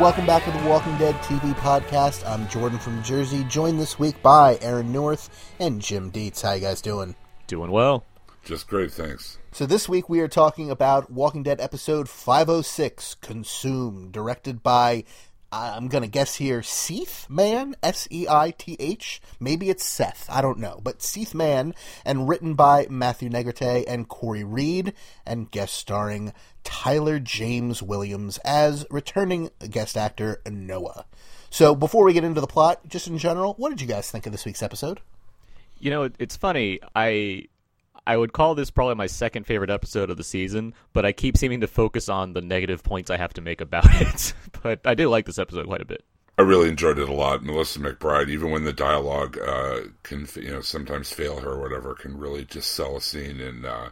Welcome back to the Walking Dead TV podcast. I'm Jordan from Jersey, joined this week by Aaron North and Jim Dietz. How you guys doing? Doing well. just great. Thanks. So this week we are talking about Walking Dead episode 506, Consumed, directed by, I'm going to guess here, Seith Mann, S-E-I-T-H. Maybe it's Seth, I don't know. But Seith Mann, and written by Matthew Negrete and Corey Reed, and guest starring Tyler James Williams as returning guest actor Noah. So before we get into the plot, just in general, what did you guys think of this week's episode? You know, it's funny. I I would call this probably my second favorite episode of the season, but I keep seeming to focus on the negative points I have to make about it. but I do like this episode quite a bit. I really enjoyed it a lot. Melissa McBride, even when the dialogue uh, can, you know, sometimes fail her or whatever, can really just sell a scene. And uh,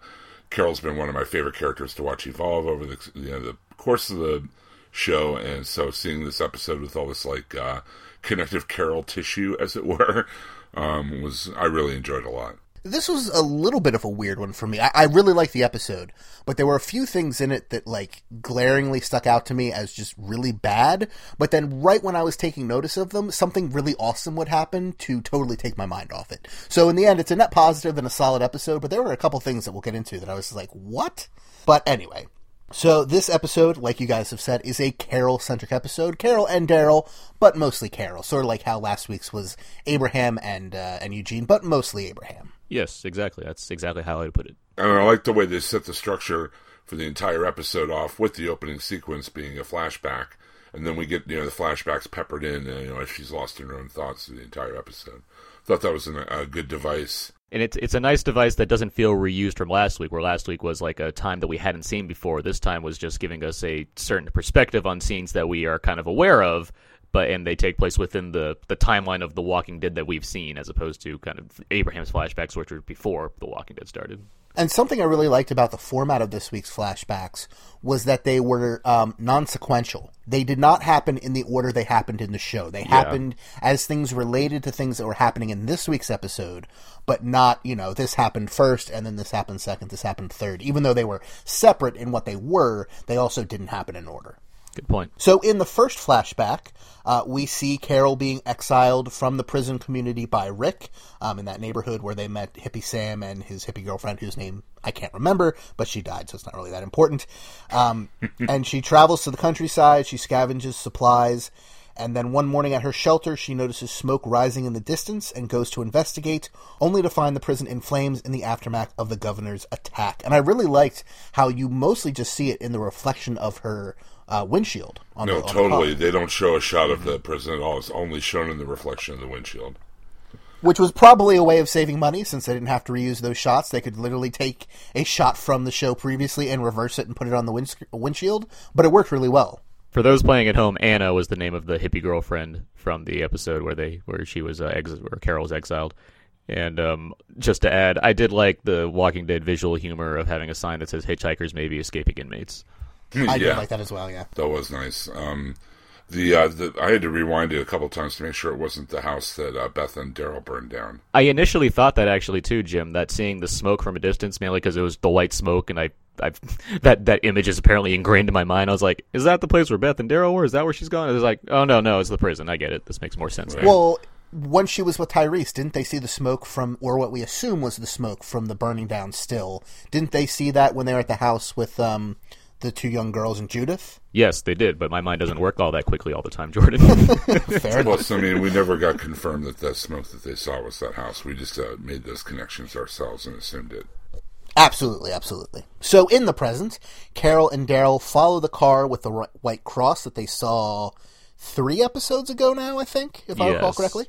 Carol's been one of my favorite characters to watch evolve over the, you know, the course of the show. And so seeing this episode with all this like uh, connective Carol tissue, as it were, um, was I really enjoyed a lot. This was a little bit of a weird one for me. I, I really liked the episode, but there were a few things in it that like glaringly stuck out to me as just really bad. But then right when I was taking notice of them, something really awesome would happen to totally take my mind off it. So in the end, it's a net positive and a solid episode, but there were a couple things that we'll get into that I was like, what? But anyway. So this episode, like you guys have said, is a Carol centric episode. Carol and Daryl, but mostly Carol. Sort of like how last week's was Abraham and uh, and Eugene, but mostly Abraham. Yes, exactly. That's exactly how I'd put it. And I like the way they set the structure for the entire episode off with the opening sequence being a flashback, and then we get you know the flashbacks peppered in, uh, you know, as she's lost in her own thoughts through the entire episode. Thought that was an, a good device. And it's it's a nice device that doesn't feel reused from last week, where last week was like a time that we hadn't seen before. This time was just giving us a certain perspective on scenes that we are kind of aware of, but and they take place within the the timeline of The Walking Dead that we've seen, as opposed to kind of Abraham's flashbacks, which were before The Walking Dead started. And something I really liked about the format of this week's flashbacks was that they were um, non sequential. They did not happen in the order they happened in the show. They happened as things related to things that were happening in this week's episode, but not, you know, this happened first and then this happened second, this happened third. Even though they were separate in what they were, they also didn't happen in order. Good point. So, in the first flashback, uh, we see Carol being exiled from the prison community by Rick um, in that neighborhood where they met Hippie Sam and his hippie girlfriend, whose name I can't remember, but she died, so it's not really that important. Um, and she travels to the countryside, she scavenges supplies, and then one morning at her shelter, she notices smoke rising in the distance and goes to investigate, only to find the prison in flames in the aftermath of the governor's attack. And I really liked how you mostly just see it in the reflection of her uh, windshield. On No, the, on the totally. car. They don't show a shot of the prison at all. It's only shown in the reflection of the windshield. Which was probably a way of saving money since they didn't have to reuse those shots. They could literally take a shot from the show previously and reverse it and put it on the winds- windshield, but it worked really well. For those playing at home, Anna was the name of the hippie girlfriend from the episode where they where she was uh, ex- where Carol was exiled. And um, just to add, I did like the Walking Dead visual humor of having a sign that says "Hitchhikers may be escaping inmates." I yeah, did like that as well, yeah. that was nice. Um, The, uh, the I had to rewind it a couple times to make sure it wasn't the house that uh, Beth and Daryl burned down. I initially thought that actually too, Jim. That seeing the smoke from a distance, mainly because it was the white smoke, and I, I, that that image is apparently ingrained in my mind. I was like, "Is that the place where Beth and Daryl were? Is that where she's gone?" It was like, "Oh no, no, it's the prison." I get it. This makes more sense. now. Well, when she was with Tyrese, didn't they see the smoke from, or what we assume was the smoke from the burning down still? Didn't they see that when they were at the house with um, the two young girls and Judith? yes, they did, but my mind doesn't work all that quickly all the time, Jordan. Fair enough. Plus, I mean, we never got confirmed that the smoke that they saw was that house. We just uh, made those connections ourselves and assumed it. Absolutely, absolutely. So in the present, Carol and Daryl follow the car with the white cross that they saw three episodes ago now, I think, if I recall correctly.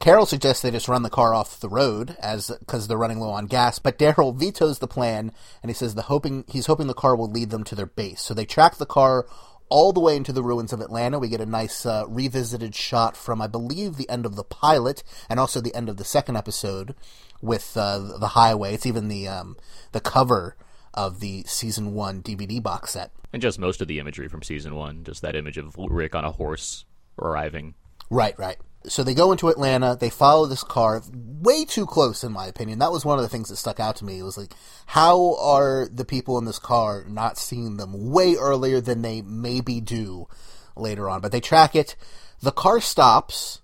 Carol suggests they just run the car off the road as because they're running low on gas, but Daryl vetoes the plan and he says the hoping he's hoping the car will lead them to their base. So they track the car all the way into the ruins of Atlanta. We get a nice uh, revisited shot from I believe the end of the pilot and also the end of the second episode with uh, the highway. It's even the um, the cover of the season one DVD box set. and just most of the imagery from season one, just that image of Rick on a horse arriving. Right, right. So they go into Atlanta. They follow this car way too close, in my opinion. That was one of the things that stuck out to me. It was like, how are the people in this car not seeing them way earlier than they maybe do later on? But they track it. The car stops,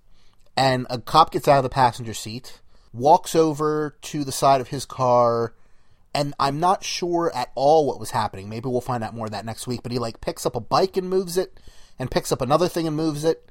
and a cop gets out of the passenger seat, walks over to the side of his car, and I'm not sure at all what was happening. Maybe we'll find out more of that next week. But he like picks up a bike and moves it, and picks up another thing and moves it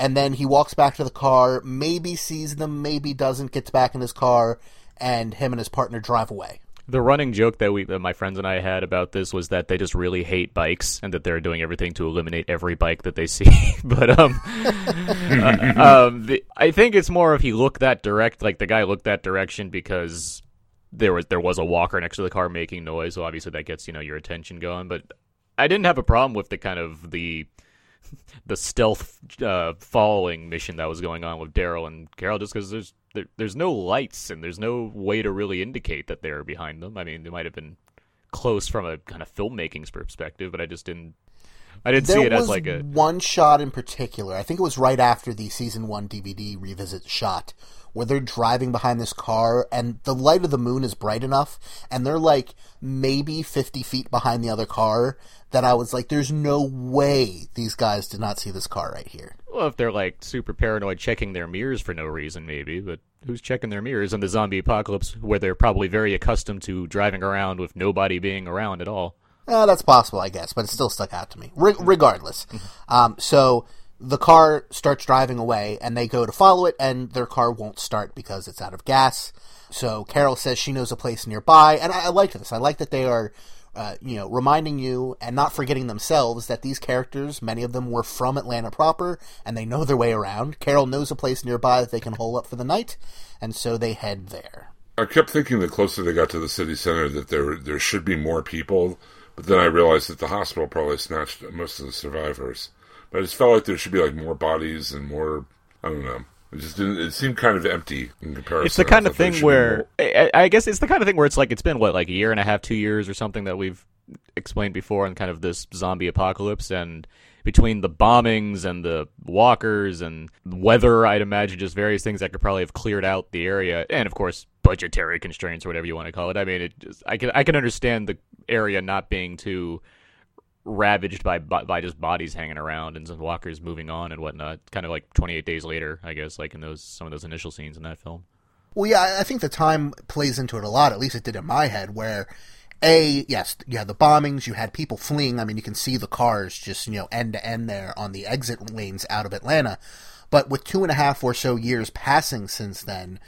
and then he walks back to the car, maybe sees them, maybe doesn't, gets back in his car, and him and his partner drive away. The running joke that we, that my friends and I had about this was that they just really hate bikes and that they're doing everything to eliminate every bike that they see. but um, uh, um, the, I think it's more if he looked that direct, like the guy looked that direction because there was there was a walker next to the car making noise. So obviously that gets you know your attention going. But I didn't have a problem with the kind of the the stealth uh, following mission that was going on with Daryl and Carol, just because there's there, there's no lights and there's no way to really indicate that they're behind them. I mean, they might have been close from a kind of filmmaking's perspective, but I just didn't. I didn't see it was as like a. one shot in particular. I think it was right after the season one DVD revisit shot where they're driving behind this car and the light of the moon is bright enough and they're like maybe 50 feet behind the other car that I was like, there's no way these guys did not see this car right here. Well, if they're like super paranoid, checking their mirrors for no reason, maybe. But who's checking their mirrors in the zombie apocalypse, where they're probably very accustomed to driving around with nobody being around at all? Uh, that's possible, I guess, but it still stuck out to me. Re- regardless, um, so the car starts driving away, and they go to follow it, and their car won't start because it's out of gas. So Carol says she knows a place nearby, and I, I like this. I like that they are, uh, you know, reminding you and not forgetting themselves that these characters, many of them were from Atlanta proper, and they know their way around. Carol knows a place nearby that they can hole up for the night, and so they head there. I kept thinking the closer they got to the city center that there there should be more people, but then I realized that the hospital probably snatched most of the survivors. But I just felt like there should be like more bodies and more. I don't know. It just didn't. It seemed kind of empty in comparison. It's the kind of thing where more- I, I guess it's the kind of thing where it's like it's been what like a year and a half, two years or something that we've explained before in kind of this zombie apocalypse and between the bombings and the walkers and weather, I'd imagine just various things that could probably have cleared out the area, and of course budgetary constraints or whatever you want to call it. I mean, it just, I can I can understand the area not being too ravaged by by just bodies hanging around and some walkers moving on and whatnot. Kind of like 28 days later, I guess, like in those some of those initial scenes in that film. Well, yeah, I think the time plays into it a lot. At least it did in my head. Where, a yes, you had the bombings, you had people fleeing. I mean, you can see the cars just you know end to end there on the exit lanes out of Atlanta. But with two and a half or so years passing since then,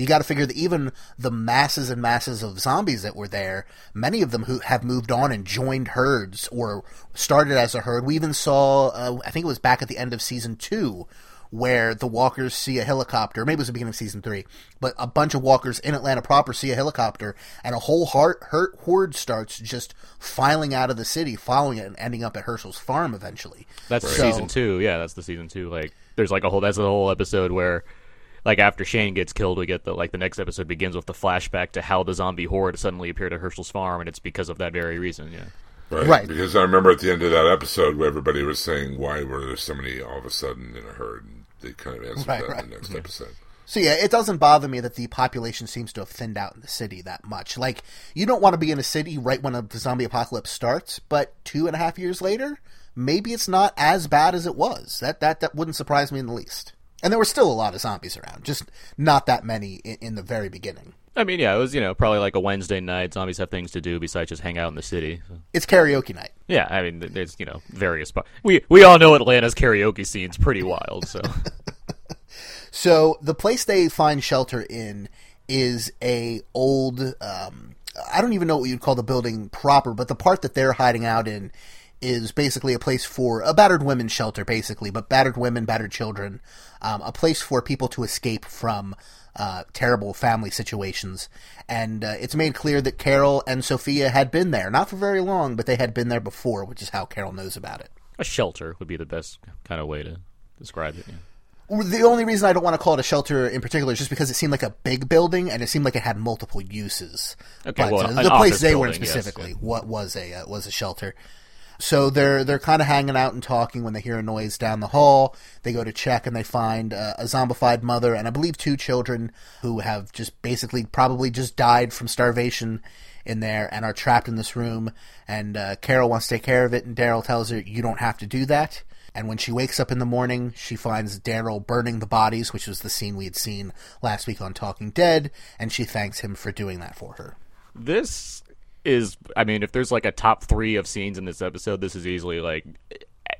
you got to figure that even the masses and masses of zombies that were there, many of them who have moved on and joined herds or started as a herd. We even saw, uh, I think it was back at the end of season two, where the walkers see a helicopter. Maybe it was the beginning of season three, but a bunch of walkers in Atlanta proper see a helicopter, and a whole heart, herd, horde starts just filing out of the city, following it, and ending up at Hershel's farm eventually. That's So- season two. Yeah, that's the season two. Like, there's like a whole. That's the whole episode where, like, after Shane gets killed, we get the like the next episode begins with the flashback to how the zombie horde suddenly appeared at Hershel's farm, and it's because of that very reason. Yeah. Right. Right. Because I remember at the end of that episode where everybody was saying, why were there so many all of a sudden in a herd? And they kind of answered Right, that right. in the next episode. So yeah, it doesn't bother me that the population seems to have thinned out in the city that much. Like, you don't want to be in a city right when a zombie apocalypse starts, but two and a half years later, maybe it's not as bad as it was. That that that wouldn't surprise me in the least. And there were still a lot of zombies around, just not that many in, in the very beginning. I mean, yeah, it was you know probably like a Wednesday night. Zombies have things to do besides just hang out in the city. So, It's karaoke night. yeah, I mean, there's you know various. Po- we we all know Atlanta's karaoke scene's pretty wild. So So the place they find shelter in is a old. Um, I don't even know what you'd call the building proper, but the part that they're hiding out in is basically a place for a battered women's shelter, basically, but battered women, battered children, um, a place for people to escape from uh, terrible family situations. And uh, it's made clear that Carol and Sophia had been there, not for very long, but they had been there before, which is how Carol knows about it. a shelter would be the best kind of way to describe it. Yeah. The only reason I don't want to call it a shelter in particular is just because it seemed like a big building and it seemed like it had multiple uses. Okay, but well, uh, the place they were in building, yes, specifically yeah. what was a uh, was a shelter. So they're they're kind of hanging out and talking when they hear a noise down the hall. They go to check and they find uh, a zombified mother and I believe two children who have just basically probably just died from starvation in there and are trapped in this room. And uh, Carol wants to take care of it, and Daryl tells her, "You don't have to do that." And when she wakes up in the morning, she finds Daryl burning the bodies, which was the scene we had seen last week on Talking Dead, and she thanks him for doing that for her. This is, I mean, if there's like a top three of scenes in this episode, this is easily like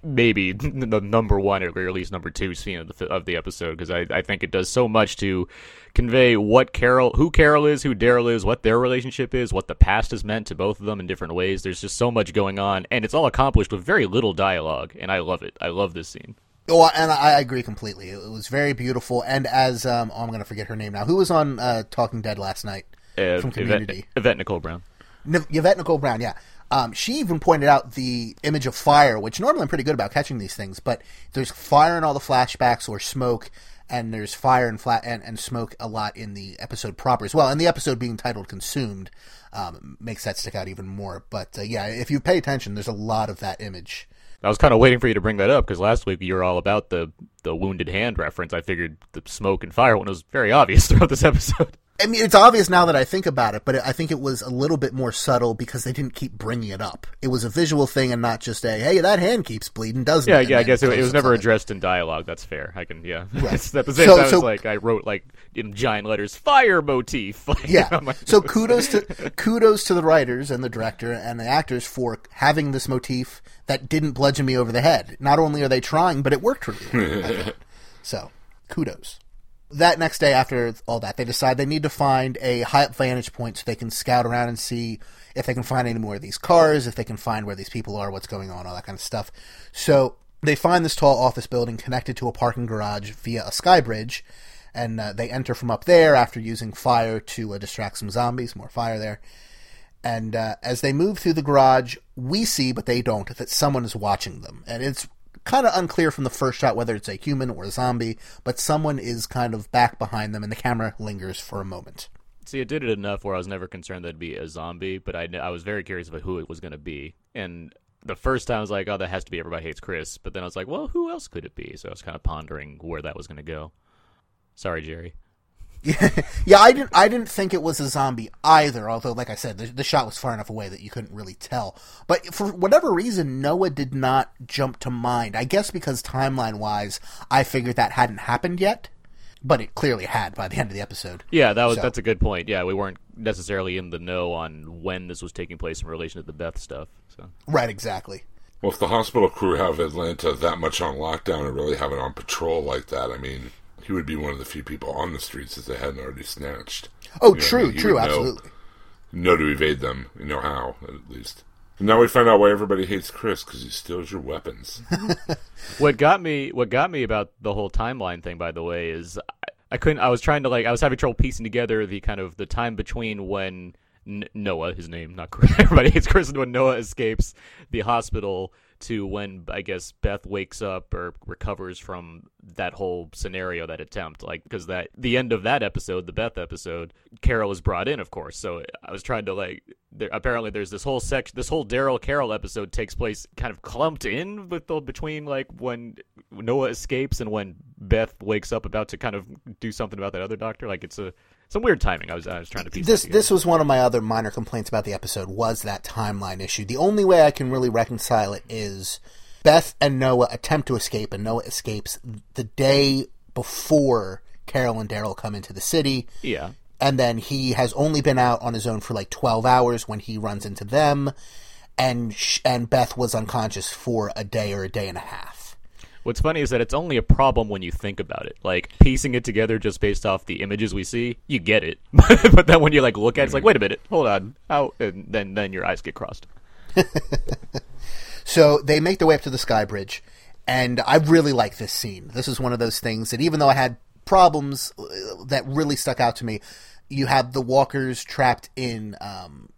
maybe the number one or at least number two scene of the of the episode because I, I think it does so much to convey what Carol, who Carol is, who Daryl is, what their relationship is, what the past has meant to both of them in different ways. There's just so much going on, and it's all accomplished with very little dialogue, and I love it. I love this scene. Oh, and I agree completely. It was very beautiful. And as um, oh, I'm going to forget her name now. Who was on uh, Talking Dead last night Uh, from Yvette, Community? Yvette Nicole Brown. Yvette Nicole Brown, yeah. Um, she even pointed out the image of fire, which normally I'm pretty good about catching these things, but there's fire in all the flashbacks or smoke, and there's fire and and, and smoke a lot in the episode proper as well. And the episode being titled "Consumed" um, makes that stick out even more. But uh, yeah, if you pay attention, there's a lot of that image. I was kind of waiting for you to bring that up because last week you were all about the the wounded hand reference. I figured the smoke and fire one was very obvious throughout this episode. I mean, it's obvious now that I think about it, but I think it was a little bit more subtle because they didn't keep bringing it up. It was a visual thing and not just a "Hey, that hand keeps bleeding, doesn't Yeah, it?" And yeah. I guess it, it was never on it. addressed in dialogue. That's fair. I can, yeah. Right. It's at the same So- time, so- like I wrote like in giant letters, fire motif. Like, Yeah. So notes. kudos to kudos to the writers and the director and the actors for having this motif that didn't bludgeon me over the head. Not only are they trying, but it worked for me. So kudos. That next day, after all that, they decide they need to find a high up vantage point so they can scout around and see if they can find any more of these cars, if they can find where these people are, what's going on, all that kind of stuff. So they find this tall office building connected to a parking garage via a sky bridge, and uh, they enter from up there after using fire to uh, distract some zombies. More fire there. And uh, as they move through the garage, we see, but they don't, that someone is watching them. And it's kind of unclear from the first shot whether it's a human or a zombie, but someone is kind of back behind them, and the camera lingers for a moment. See, it did it enough where I was never concerned that it'd be a zombie, but I, I was very curious about who it was going to be. And the first time I was like, oh, that has to be Everybody Hates Chris. But then I was like, well, who else could it be? So I was kind of pondering where that was going to go. Sorry, Jerry. yeah, I didn't. I didn't think it was a zombie either. Although, like I said, the, the shot was far enough away that you couldn't really tell. But for whatever reason, Noah did not jump to mind. I guess because timeline wise, I figured that hadn't happened yet. But it clearly had by the end of the episode. Yeah, that was So- that's a good point. Yeah, we weren't necessarily in the know on when this was taking place in relation to the Beth stuff. So Right, exactly. Well, if the hospital crew have Atlanta that much on lockdown and really have it on patrol like that, I mean, he would be one of the few people on the streets that they hadn't already snatched. Oh, You know, true, he true, would know- absolutely. Know to evade them. You know how, at least. And now we find out why everybody hates Chris because he steals your weapons. what got me what got me about the whole timeline thing by the way is I, I couldn't i was trying to like i was having trouble piecing together the kind of the time between when N- noah his name not chris everybody hates chris when noah escapes the hospital to when i guess beth wakes up or recovers from that whole scenario that attempt like because that the end of that episode the beth episode carol is brought in of course so i was trying to like there, apparently there's this whole section, this whole Daryl Carol episode takes place kind of clumped in with the between like when Noah escapes and when Beth wakes up about to kind of do something about that other doctor. Like it's a some weird timing. I was I was trying to piece this this was one of my other minor complaints about the episode was that timeline issue. The only way I can really reconcile it is Beth and Noah attempt to escape, and Noah escapes the day before Carol and Daryl come into the city. yeah. and then he has only been out on his own for like 12 hours when he runs into them and sh- and Beth was unconscious for a day or a day and a half. What's funny is that it's only a problem when you think about it. Like piecing it together just based off the images we see, you get it. but then when you like look at it, it's like, wait a minute, hold on, how? And then then your eyes get crossed. So they make their way up to the sky bridge and I really like this scene. This is one of those things that even though I had problems uh, that really stuck out to me, you have the walkers trapped in um,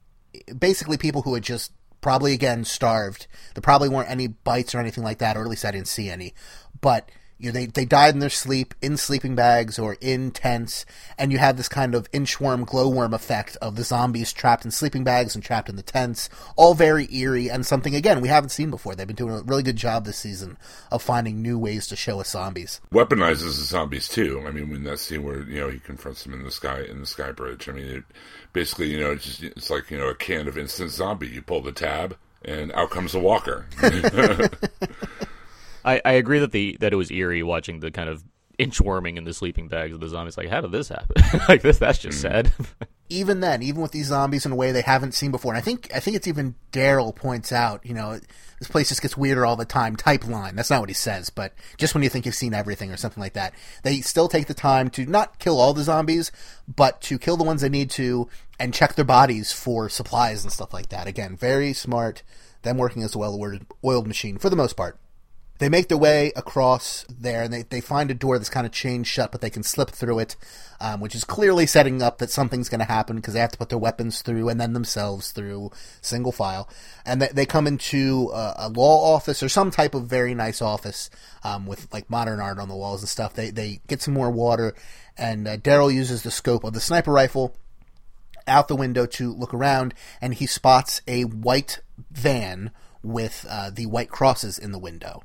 basically people who had just probably again starved. There probably weren't any bites or anything like that, or at least I didn't see any. But you know, they they died in their sleep in sleeping bags or in tents, and you have this kind of inchworm glowworm effect of the zombies trapped in sleeping bags and trapped in the tents. All very eerie and something again we haven't seen before. They've been doing a really good job this season of finding new ways to show us zombies. weaponizes the zombies too. I mean, when that scene where you know he confronts them in the sky in the sky bridge. I mean, it, basically, you know, it's just it's like you know a can of instant zombie. You pull the tab, and out comes a walker. I, I agree that the that it was eerie watching the kind of inchworming in the sleeping bags of the zombies. Like, how did this happen? like this, that's just mm. sad. even then, even with these zombies in a way they haven't seen before, and I think I think it's even Daryl points out, you know, this place just gets weirder all the time. Type line. That's not what he says, but just when you think you've seen everything or something like that, they still take the time to not kill all the zombies, but to kill the ones they need to and check their bodies for supplies and stuff like that. Again, very smart. Them working as a well-oiled machine for the most part. They make their way across there, and they, they find a door that's kind of chained shut, but they can slip through it, um, which is clearly setting up that something's going to happen because they have to put their weapons through and then themselves through single file. And they, they come into a, a law office or some type of very nice office um, with like modern art on the walls and stuff. They they get some more water, and uh, Daryl uses the scope of the sniper rifle out the window to look around, and he spots a white van with uh, the white crosses in the window.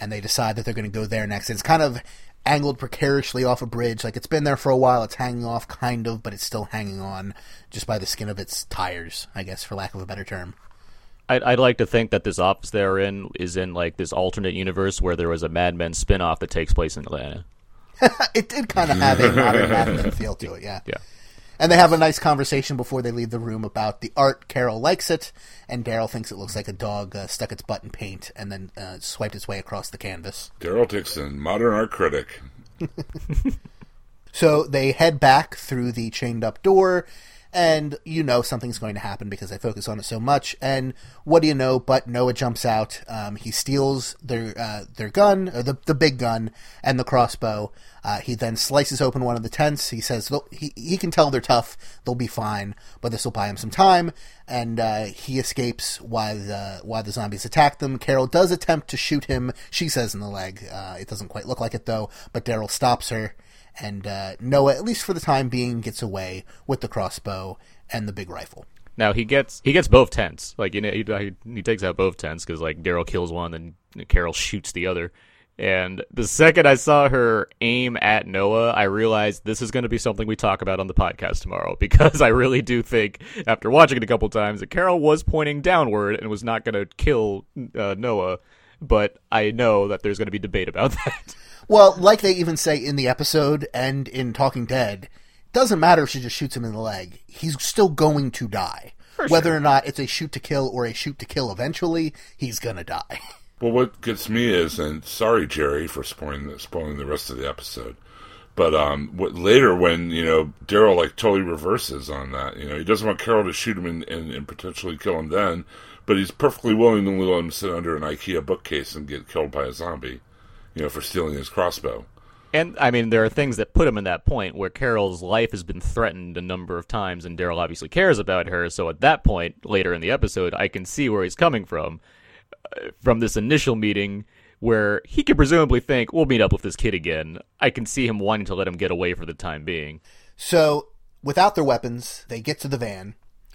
And they decide that they're going to go there next. It's kind of angled precariously off a bridge. Like it's been there for a while. It's hanging off, kind of, but it's still hanging on just by the skin of its tires, I guess, for lack of a better term. I'd, I'd like to think that this office they're in is in like this alternate universe where there was a Mad Men spinoff that takes place in Atlanta. it did kind of have a modern Mad Men feel to it, yeah. Yeah. And they have a nice conversation before they leave the room about the art. Carol likes it, and Daryl thinks it looks like a dog uh, stuck its butt in paint and then uh, swiped its way across the canvas. Daryl Dixon, modern art critic. So they head back through the chained up door, and you know something's going to happen because they focus on it so much. And what do you know? But Noah jumps out. Um, he steals their uh, their gun, or the the big gun, and the crossbow. Uh, he then slices open one of the tents. He says he he can tell they're tough. They'll be fine, but this will buy him some time. And uh, he escapes while the while the zombies attack them. Carol does attempt to shoot him. She says in the leg. Uh, it doesn't quite look like it though. But Daryl stops her and uh, Noah, at least for the time being, gets away with the crossbow and the big rifle. Now he gets he gets both tents. Like you know, he, he takes out both tents because like Daryl kills one and Carol shoots the other. And the second I saw her aim at Noah, I realized this is going to be something we talk about on the podcast tomorrow because I really do think, after watching it a couple times, that Carol was pointing downward and was not going to kill uh, Noah. But I know that there's going to be debate about that. Well, like they even say in the episode and in Talking Dead, it doesn't matter if she just shoots him in the leg. He's still going to die. Whether or not it's a shoot to kill or a shoot to kill eventually, he's gonna die. Well, what gets me is, and sorry, Jerry, for spoiling the, spoiling the rest of the episode, but um, what later when you know Daryl like totally reverses on that, you know, he doesn't want Carol to shoot him and, and, and potentially kill him then, but he's perfectly willing to let him sit under an IKEA bookcase and get killed by a zombie, you know, for stealing his crossbow. And I mean, there are things that put him in that point where Carol's life has been threatened a number of times, and Daryl obviously cares about her. So at that point, later in the episode, I can see where he's coming from. Uh, from this initial meeting, where he could presumably think, "We'll meet up with this kid again." I can see him wanting to let him get away for the time being. So, without their weapons, they get to the van,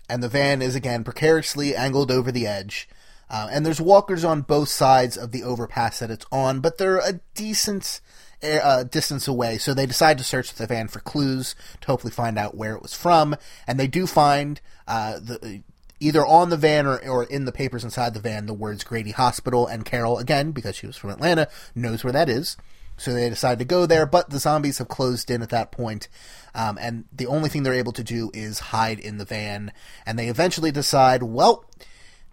and the van is again precariously angled over the edge. Uh, and there's walkers on both sides of the overpass that it's on, but they're a decent uh, distance away, so they decide to search the van for clues to hopefully find out where it was from. And they do find uh, the either on the van or, or in the papers inside the van the words Grady Hospital. And Carol, again, because she was from Atlanta, knows where that is. So they decide to go there, but the zombies have closed in at that point, um, and the only thing they're able to do is hide in the van. And they eventually decide, well,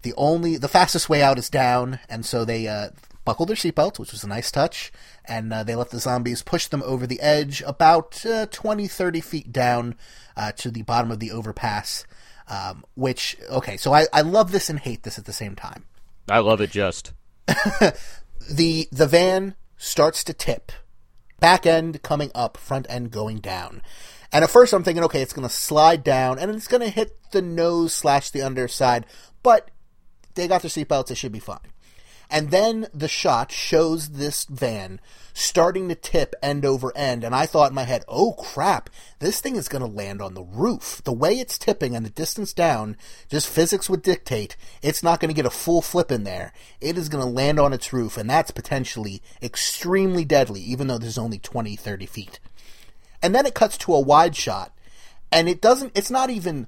the only the fastest way out is down, and so they uh, buckle their seatbelts, which was a nice touch, and uh, they let the zombies push them over the edge about uh, 20, 30 feet down uh, to the bottom of the overpass. Um, which okay, so I, I love this and hate this at the same time. I love it just. the the van starts to tip, back end coming up, front end going down. And at first I'm thinking, okay, it's going to slide down and it's going to hit the nose slash the underside, but they got their seatbelts, it should be fine. And then the shot shows this van starting to tip end over end, and I thought in my head, oh crap, this thing is going to land on the roof. The way it's tipping and the distance down, just physics would dictate, it's not going to get a full flip in there. It is going to land on its roof, and that's potentially extremely deadly, even though there's only 20, 30 feet. And then it cuts to a wide shot, and it doesn't it's not even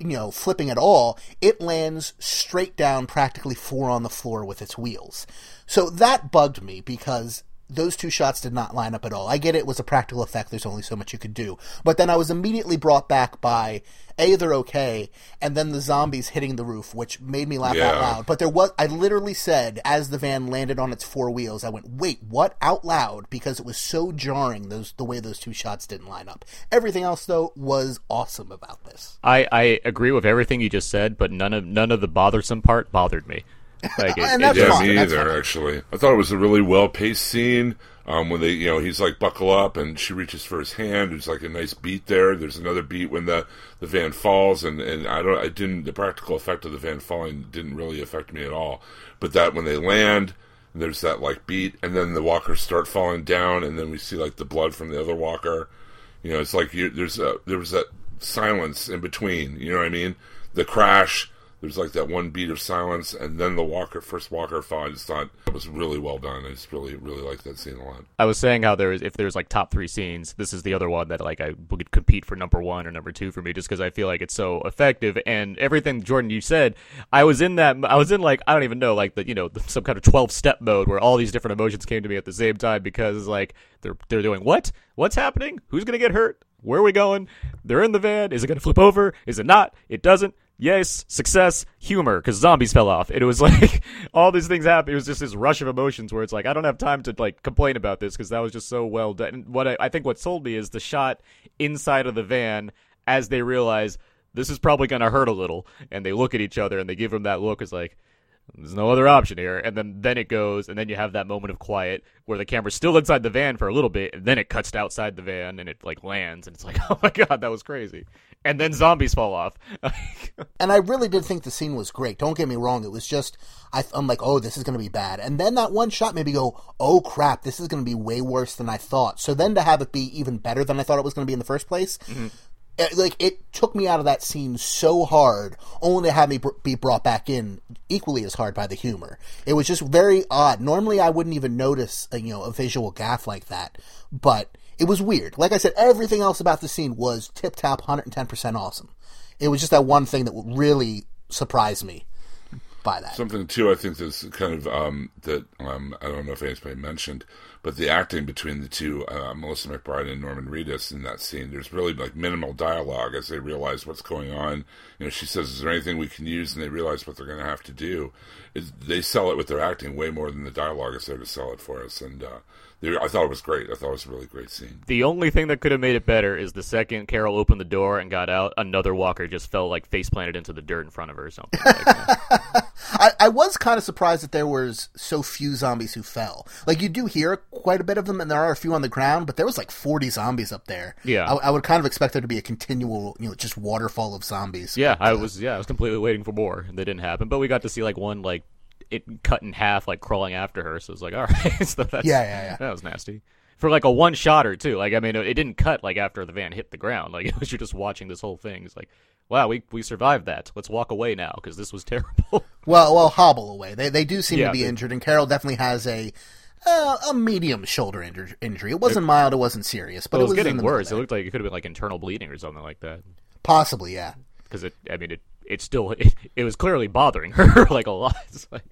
you know flipping at all it lands straight down practically four on the floor with its wheels so that bugged me because those two shots did not line up at all. I get it was a practical effect. There's only so much you could do. But then I was immediately brought back by A, they're okay, and then the zombies hitting the roof, which made me laugh Yeah. out loud. But there was, I literally said, as the van landed on its four wheels, I went, wait, what? Out loud, because it was so jarring, those, the way those two shots didn't line up. Everything else, though, was awesome about this. I, I agree with everything you just said, but none of none of the bothersome part bothered me. Like it, And that's Yeah, me either. Actually, I thought it was a really well paced scene. Um, when they, you know, he's like buckle up, and she reaches for his hand. There's like a nice beat there. There's another beat when the the van falls, and and I don't, I didn't. The practical effect of the van falling didn't really affect me at all. But that when they land, there's that like beat, and then the walkers start falling down, and then we see like the blood from the other walker. You know, it's like you, there's a there was that silence in between. You know what I mean? The crash. There's like that one beat of silence, and then the walker first walker fall. I just thought it was really well done. I just really really liked that scene a lot. I was saying how there is if there's like top three scenes, this is the other one that like I would compete for number one or number two for me, just because I feel like it's so effective and everything Jordan you said. I was in that. I was in like I don't even know like the you know some kind of twelve step mode where all these different emotions came to me at the same time because like they're they're doing what what's happening who's gonna get hurt where are we going they're in the van is it gonna flip over is it not it doesn't yes, success, humor, because zombies fell off. And it was like all these things happened. It was just this rush of emotions where it's like I don't have time to like complain about this because that was just so well done. And what I, I think what sold me is the shot inside of the van as they realize this is probably going to hurt a little, and they look at each other and they give them that look. It's like. There's no other option here, and then then it goes, and then you have that moment of quiet where the camera's still inside the van for a little bit, and then it cuts to outside the van, and it like lands, and it's like, oh my god, that was crazy, and then zombies fall off. And I really did think the scene was great. Don't get me wrong. It was just, I, I'm like, oh, this is going to be bad. And then that one shot made me go, oh crap, this is going to be way worse than I thought. So then to have it be even better than I thought it was going to be in the first place, it- like it took me out of that scene so hard, only to have me br- be brought back in equally as hard by the humor. It was just very odd. Normally, I wouldn't even notice, a, you know, a visual gaffe like that, but it was weird. Like I said, everything else about the scene was tip top, hundred and ten percent awesome. It was just that one thing that really surprised me by that. Something too, I think that's kind of um, that um, I don't know if anybody mentioned, but the acting between the two, uh, Melissa McBride and Norman Reedus in that scene, there's really like minimal dialogue as they realize what's going on. You know, she says, "Is there anything we can use?" And they realize what they're going to have to do. They sell it with their acting way more than the dialogue is there to sell it for us. And uh, I thought it was great. I thought it was a really great scene. The only thing that could have made it better is the second Carol opened the door and got out, another walker just fell like face planted into the dirt in front of her or something. Like that. I, I was kind of surprised that there was so few zombies who fell. Like you do hear quite a bit of them, and there are a few on the ground, but there was like forty zombies up there. Yeah. I, I would kind of expect there to be a continual, you know, just waterfall of zombies. yeah, I uh, was yeah, I was completely waiting for more, and that didn't happen. But we got to see like one like it cut in half, like crawling after her. So it was like, all right, so that's, Yeah, yeah, yeah. that was nasty. For like a one shotter too. Like I mean, it didn't cut like after the van hit the ground. Like it was you're just watching this whole thing. It's like, wow, we we survived that. Let's walk away now because this was terrible. Well, well, hobble away. They they do seem Yeah, to be they- injured, and Carol definitely has a uh, a medium shoulder injur- injury. It wasn't mild, it wasn't serious, but it was in getting worse. It looked like it could have been like internal bleeding or something like that. Possibly, yeah. Because it, I mean, it it still it, it was clearly bothering her like a lot. It's like,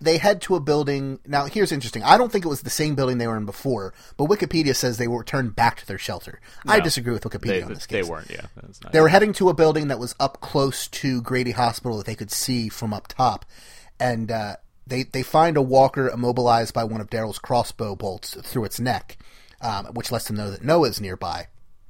They head to a building. Now, here's interesting. I don't think it was the same building they were in before, but Wikipedia says they were returned back to their shelter. I disagree with Wikipedia they on this case. they weren't. Yeah. They were heading to a building that was up close to Grady Hospital that they could see from up top, and uh, they they find a walker immobilized by one of Daryl's crossbow bolts through its neck, um, which lets them know that Noah's nearby.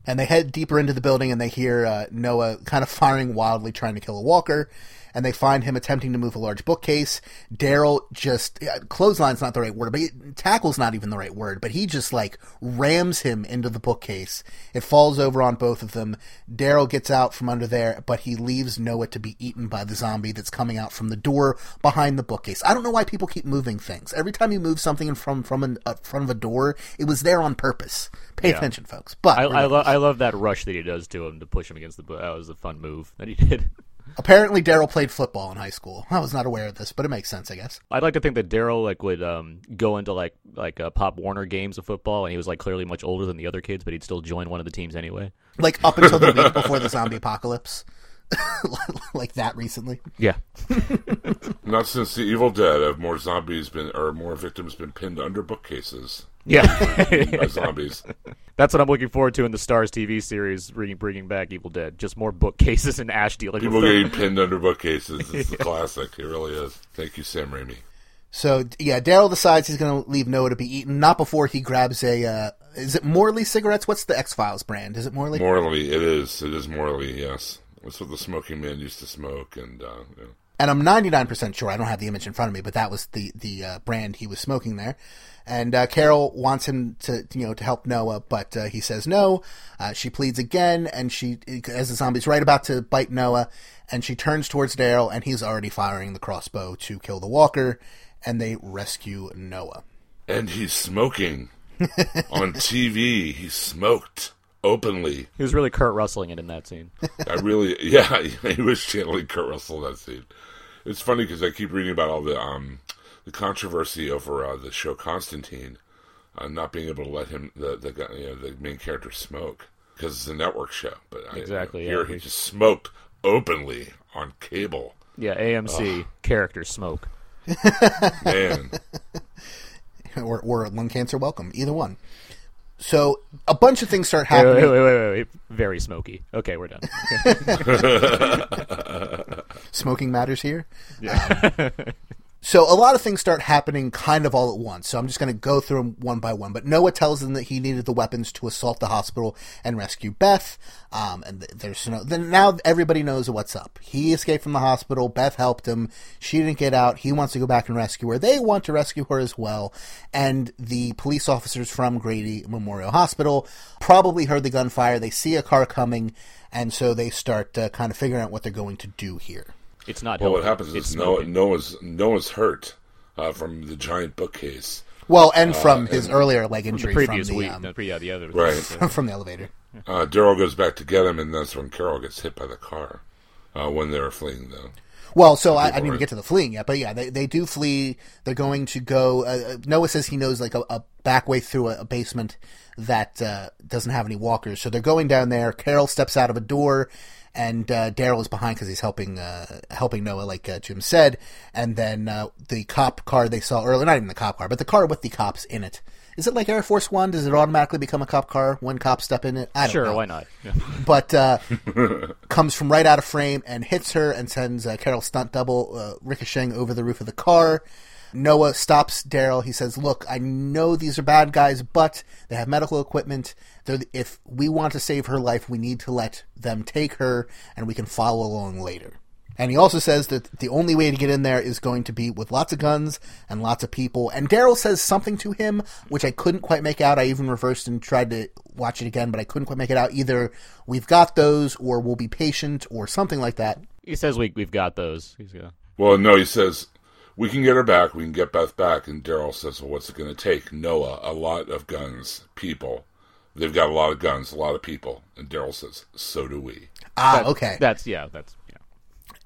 And they head deeper into the building, and they hear uh, Noah kind of firing wildly, trying to kill a walker. And they find him attempting to move a large bookcase. Daryl just yeah, clothesline's not the right word, but he, tackle's not even the right word. But he just like rams him into the bookcase. It falls over on both of them. Daryl gets out from under there, but he leaves Noah to be eaten by the zombie that's coming out from the door behind the bookcase. I don't know why people keep moving things. Every time you move something in from from an, uh, front of a door, it was there on purpose. Pay Yeah. attention, folks. But I, I, lo- I love that rush that he does to him to push him against the. bu- That was a fun move that he did. Apparently, Daryl played football in high school. I was not aware of this, but it makes sense, I guess. I'd like to think that Daryl like would um, go into like like uh, Pop Warner games of football, and he was like clearly much older than the other kids, but he'd still join one of the teams anyway. Like up until the week before the zombie apocalypse, like that recently. Yeah, Not since the Evil Dead have more zombies been or more victims been pinned under bookcases yeah. by zombies. That's what I'm looking forward to in the Starz TV series, bringing bringing back Evil Dead. Just more bookcases and Ash dealing People with getting pinned under bookcases. It's a classic. It really is. Thank you, Sam Raimi. So yeah, Daryl decides he's going to leave Noah to be eaten. Not before he grabs a. Uh, is it Morley cigarettes? What's the X Files brand? Is it Morley? Morley. it is. It is Morley. yes. That's what the smoking man used to smoke, and uh, yeah. And I'm 99% sure I don't have the image in front of me, but that was the the uh, brand he was smoking there. And uh, Carol wants him to you know to help Noah, but uh, he says no. Uh, she pleads again, and she as the zombie's right about to bite Noah, and she turns towards Daryl, and he's already firing the crossbow to kill the walker, and they rescue Noah. and he's smoking on TV. He smoked openly. He was really Kurt Russelling it in that scene. I really, yeah, he was channeling Kurt Russell in that scene. It's funny because I keep reading about all the um, the controversy over uh, the show Constantine, uh, not being able to let him the the guy, you know, the main character smoke because it's a network show. But I, Exactly, here yeah. he just smoked openly on cable. Yeah, AMC character smoke. Man, or, or lung cancer welcome, either one. So a bunch of things start happening. wait, wait, wait, wait, wait. Very smoky. Okay, we're done. Smoking matters here. Um, so a lot of things start happening kind of all at once. So I'm just going to go through them one by one. But Noah tells them that he needed the weapons to assault the hospital and rescue Beth. Um, and there's no then now everybody knows what's up. He escaped from the hospital. Beth helped him. She didn't get out. He wants to go back and rescue her. They want to rescue her as well. And the police officers from Grady Memorial Hospital probably heard the gunfire. They see a car coming, and so they start uh, kind of figuring out what they're going to do here. It's not. well, what happens it's is Noah, smoking. Noah's Noah's hurt uh, from the giant bookcase. Well, and from his earlier leg injury the previous from the week. um, no, yeah, the other. Right. from the elevator. Uh, Daryl goes back to get him, and that's when Carol gets hit by the car uh, when they're fleeing. Though Well, so I, I People didn't are- get to the fleeing yet, but yeah, they, they do flee. They're going to go. Uh, uh, Noah says he knows like a, a back way through a, a basement that uh, doesn't have any walkers, so they're going down there. Carol steps out of a door, and uh, Daryl is behind because he's helping uh, helping Noah, like uh, Jim said. And then uh, the cop car they saw earlier, not even the cop car, but the car with the cops in it. Is it like Air Force One? Does it automatically become a cop car when cops step in it? I don't Sure, know. why not? Yeah. but uh, comes from right out of frame and hits her and sends uh, Carol's stunt double uh, ricocheting over the roof of the car. Noah stops Daryl. He says, "Look, I know these are bad guys, but they have medical equipment. They're, if we want to save her life, we need to let them take her, and we can follow along later." And he also says that the only way to get in there is going to be with lots of guns and lots of people. And Daryl says something to him, which I couldn't quite make out. I even reversed and tried to watch it again, but I couldn't quite make it out. Either we've got those, or we'll be patient, or something like that. He says we we've got those. He's got. Well, no, he says we can get her back. We can get Beth back. And Daryl says, "Well, what's it going to take?" Noah, a lot of guns, people, They've got a lot of guns, a lot of people, and Daryl says, "So do we." Ah, That- okay. That's yeah. That's yeah.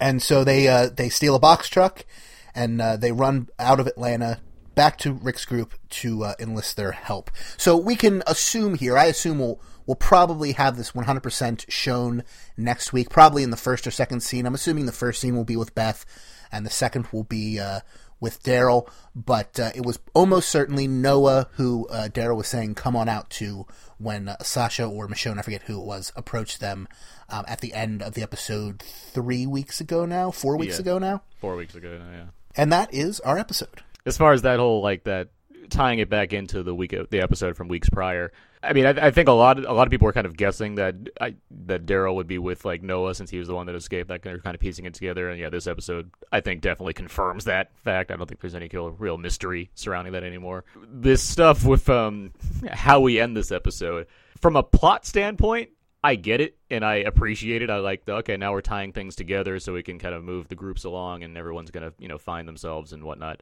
And so they uh, they steal a box truck, and uh, they run out of Atlanta back to Rick's group to uh, enlist their help. So we can assume here. I assume we'll we'll probably have this 100% shown next week, probably in the first or second scene. I'm assuming the first scene will be with Beth, and the second will be uh, with Daryl. But uh, it was almost certainly Noah who uh, Daryl was saying, "Come on out to." When uh, Sasha or Michonne, I forget who it was, approached them um, at the end of the episode three weeks ago now, four weeks Yeah. ago now. Four weeks ago. now, Yeah. And that is our episode. as far as that whole like that tying it back into the week of the episode from weeks prior. I mean, I, I think a lot of, a lot of people were kind of guessing that I, that Daryl would be with like Noah since he was the one that escaped. That they're kind of piecing it together, and yeah, this episode I think definitely confirms that fact. I don't think there's any real- real mystery surrounding that anymore. This stuff with um how we end this episode from a plot standpoint. I get it and I appreciate it. I like the okay, now we're tying things together so we can kind of move the groups along and everyone's gonna, you know, find themselves and whatnot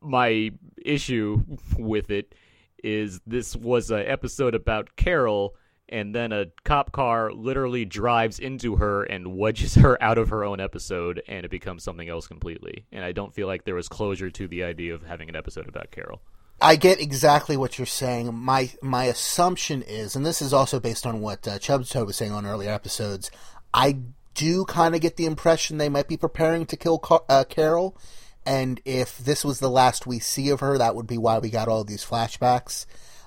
my issue with it is this was an episode about Carol, and then a cop car literally drives into her and wedges her out of her own episode, and it becomes something else completely. And I don't feel like there was closure to the idea of having an episode about Carol. I get exactly what you're saying. My my assumption is, and this is also based on what uh, Chubbs was saying on earlier episodes. I do kind of get the impression they might be preparing to kill Ca- uh, Carol, and if this was the last we see of her, that would be why we got all these flashbacks.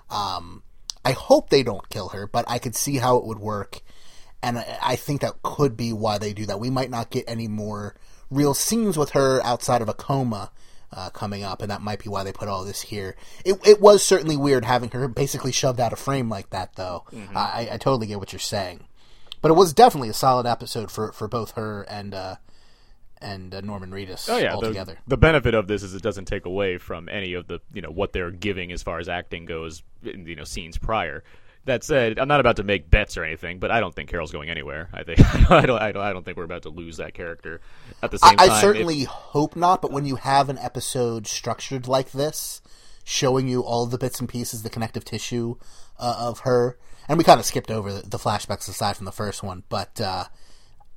Um, I hope they don't kill her, but I could see how it would work, and I, I think that could be why they do that. We might not get any more real scenes with her outside of a coma uh, coming up, and that might be why they put all this here. It, it was certainly weird having her basically shoved out of frame like that, though. I, I totally get what you're saying, but it was definitely a solid episode for, for both her and uh, and uh, Norman Reedus Oh yeah, all the, the benefit of this is it doesn't take away from any of the you know what they're giving as far as acting goes. in, You know, scenes prior. That said, I'm not about to make bets or anything, but I don't think Carol's going anywhere. I think I don't, I don't, I don't think we're about to lose that character. At the I, same time, I if- certainly hope not, but when you have an episode structured like this, showing you all the bits and pieces, the connective tissue uh, of her, and we kind of skipped over the, the flashbacks aside from the first one, but uh,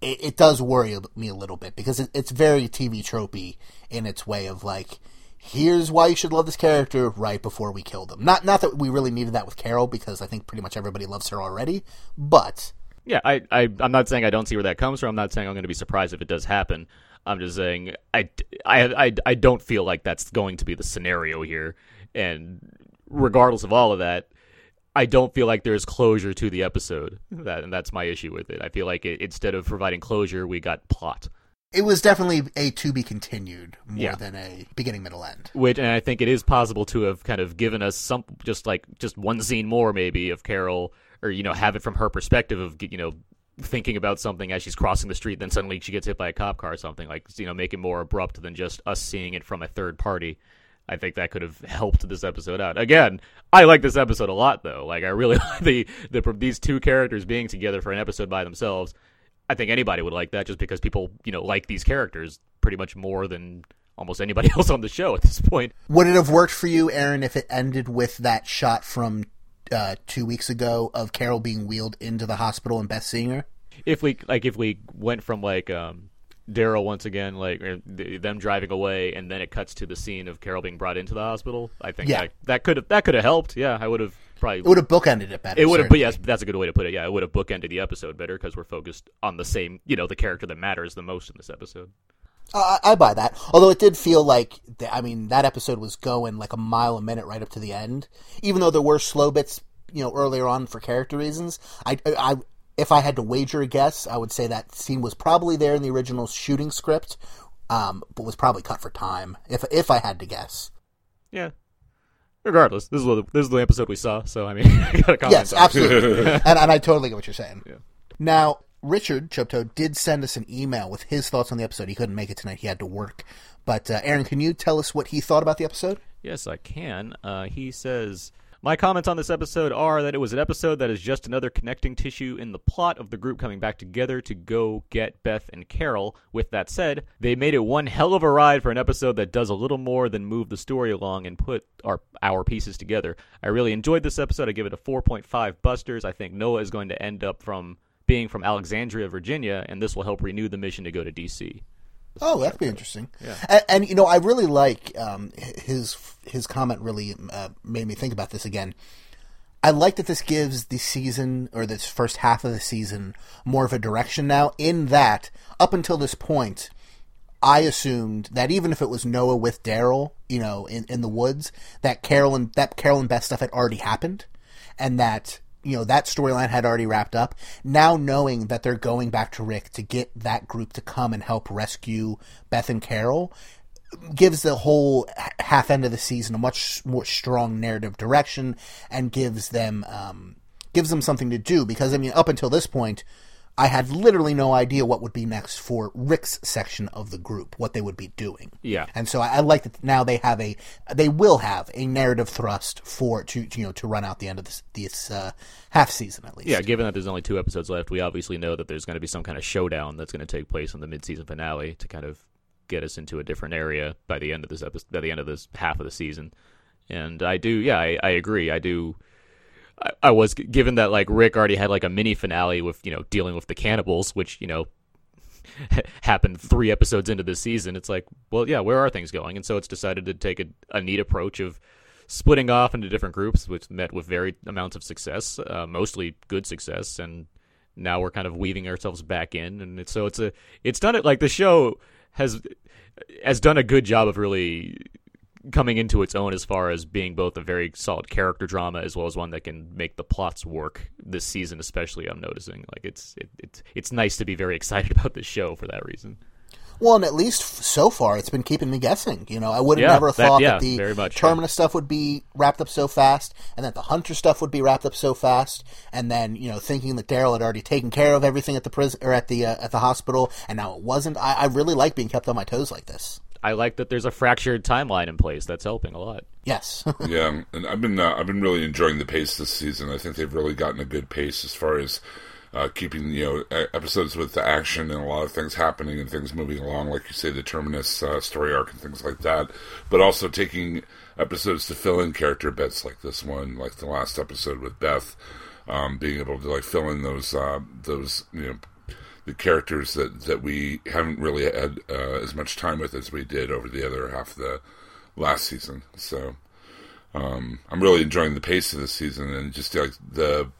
it, it does worry me a little bit because it, it's very TV tropey in its way of like, here's why you should love this character right before we kill them. Not not that we really needed that with Carol because I think pretty much everybody loves her already, but Yeah, I, I, I'm not saying I don't see where that comes from. I'm not saying I'm going to be surprised if it does happen. I'm just saying I, I, I, I don't feel like that's going to be the scenario here. And regardless of all of that, I don't feel like there's closure to the episode. Mm-hmm. That, and that's my issue with it. I feel like it, instead of providing closure, we got plot. it was definitely a to be continued more Yeah. than a beginning middle end. Which, and I think it is possible to have kind of given us some, just like just one scene more, maybe of Carol, or you know, have it from her perspective of you know thinking about something as she's crossing the street, then suddenly she gets hit by a cop car or something. Like you know, make it more abrupt than just us seeing it from a third party. I think that could have helped this episode out. Again, I like this episode a lot, though. Like I really like the the these two characters being together for an episode by themselves. I think anybody would like that just because people, you know, like these characters pretty much more than almost anybody else on the show at this point. Would it have worked for you, Aaron, if it ended with that shot from uh, two weeks ago of Carol being wheeled into the hospital and Beth seeing her? If we like if we went from like um Daryl once again like er, them driving away and then it cuts to the scene of Carol being brought into the hospital, I think Yeah. that that could have that could have helped. Yeah, I would have probably It would have bookended it better. It would have, but yes, that's a good way to put it. Yeah, it would have bookended the episode better because we're focused on the same, you know, the character that matters the most in this episode. I, I buy that. Although it did feel like, th- I mean, that episode was going like a mile a minute right up to the end. Even though there were slow bits, you know, earlier on for character reasons. I, I, if I had to wager a guess, I would say that scene was probably there in the original shooting script, um, but was probably cut for time. If if I had to guess. Yeah. Regardless, this is the this is the episode we saw, so I mean, I gotta comment. Yes, on absolutely. and, and I totally get what you're saying. Yeah. Now, Richard Chopto did send us an email with his thoughts on the episode. He couldn't make it tonight; he had to work. But uh, Aaron, can you tell us what he thought about the episode? Yes, I can. Uh, he says, My comments on this episode are that it was an episode that is just another connecting tissue in the plot of the group coming back together to go get Beth and Carol. With that said, they made it one hell of a ride for an episode that does a little more than move the story along and put our our pieces together. I really enjoyed this episode. I give it a 4.5 busters. I think Noah is going to end up from being from Alexandria, Virginia, and this will help renew the mission to go to DC. Oh, that'd be interesting. And, and you know, I really like um, his his comment. Really uh, made me think about this again. I like that this gives the season or this first half of the season more of a direction now. In that, up until this point, I assumed that even if it was Noah with Daryl, you know, in, in the woods, that Carol and that Carol and Beth stuff had already happened, and that you know that storyline had already wrapped up. Now knowing that they're going back to Rick to get that group to come and help rescue Beth and Carol gives the whole half end of the season a much more strong narrative direction and gives them um, gives them something to do because I mean up until this point I had literally no idea what would be next for Rick's section of the group, what they would be doing. Yeah. And so I, I like that now they have a, they will have a narrative thrust for to, to, you know to run out the end of this this uh, half season at least. Yeah, given that there's only two episodes left, we obviously know that there's going to be some kind of showdown that's going to take place in the mid-season finale to kind of get us into a different area by the end of this episode, by the end of this half of the season. And I do, yeah, I, I agree. I do. I, I was given that like Rick already had like a mini finale with you know dealing with the cannibals, which you know happened three episodes into the season. It's like, well, yeah, where are things going? And so it's decided to take a, a neat approach of splitting off into different groups, which met with varied amounts of success, uh, mostly good success, and now we're kind of weaving ourselves back in, and it's, so it's a it's done it like the show has has done a good job of really coming into its own as far as being both a very solid character drama as well as one that can make the plots work this season especially i'm noticing like it's it, it's it's nice to be very excited about this show for that reason Well, and at least so far, it's been keeping me guessing. You know, I would have Yeah, never that- thought yeah, that the very much, Terminus stuff would be wrapped up so fast, and that the Hunter stuff would be wrapped up so fast, and then you know, thinking that Daryl had already taken care of everything at the prison or at the uh, at the hospital, and now it wasn't. I, I really like being kept on my toes like this. I like that there's a fractured timeline in place that's helping a lot Yes, Yeah, and I've been uh, I've been really enjoying the pace this season. I think they've really gotten a good pace as far as uh, keeping you know episodes with the action and a lot of things happening and things moving along, like you say, the terminus uh, story arc and things like that. But also taking episodes to fill in character bits like this one, like the last episode with Beth, um, being able to like fill in those uh, those you know the characters that that we haven't really had uh, as much time with as we did over the other half of the last season. So um, I'm really enjoying the pace of this season and just like the.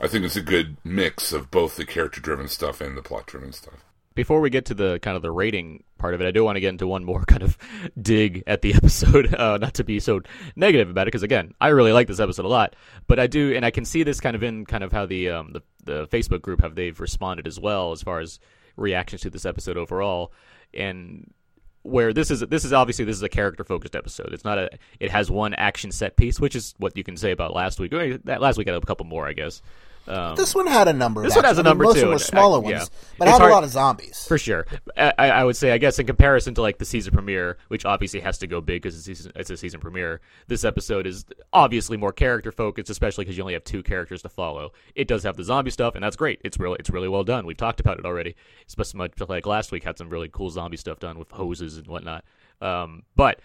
I think it's a good mix of both the character-driven stuff and the plot-driven stuff. before we get to the kind of the rating part of it, I do want to get into one more kind of dig at the episode. Uh, not to be so negative about it, because again, I really like this episode a lot. But I do, and I can see this kind of in kind of how the um, the, the Facebook group have they've responded as well as far as reactions to this episode overall, and where this is this is obviously this is a character focused episode. It's not a it has one action set piece, which is what you can say about last week. That last week had a couple more, I guess. Um, this one had a number. of This one has a I mean, number, most too. of them were I- smaller yeah. ones, but It's had hard- a lot of zombies. For sure, I, I I would say, I guess, in comparison to like the season premiere, which obviously has to go big because it's, a season- it's a season premiere. This episode is obviously more character focused, especially because you only have two characters to follow. It does have the zombie stuff, and that's great. It's really, it's really well done. We've talked about it already. Especially much like last week had some really cool zombie stuff done with hoses and whatnot. Um, but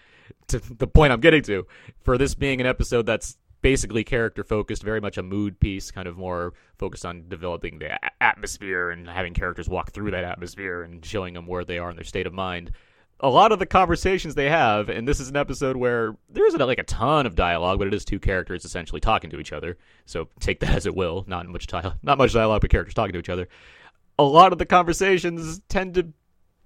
to the point I'm getting to, for this being an episode that's basically character focused, very much a mood piece, kind of more focused on developing the a- atmosphere and having characters walk through that atmosphere and showing them where they are in their state of mind. A lot of the conversations they have, and this is an episode where there isn't like a ton of dialogue, but it is two characters essentially talking to each other. So take that as it will. Not much dialogue, not much dialogue, but characters talking to each other. A lot of the conversations tend to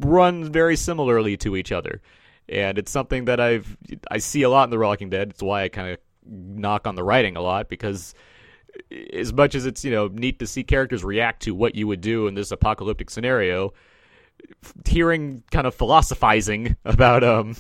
run very similarly to each other and it's something that I've I see a lot in The Walking Dead. It's why I kind of knock on the writing a lot because as much as it's you know neat to see characters react to what you would do in this apocalyptic scenario, hearing kind of philosophizing about um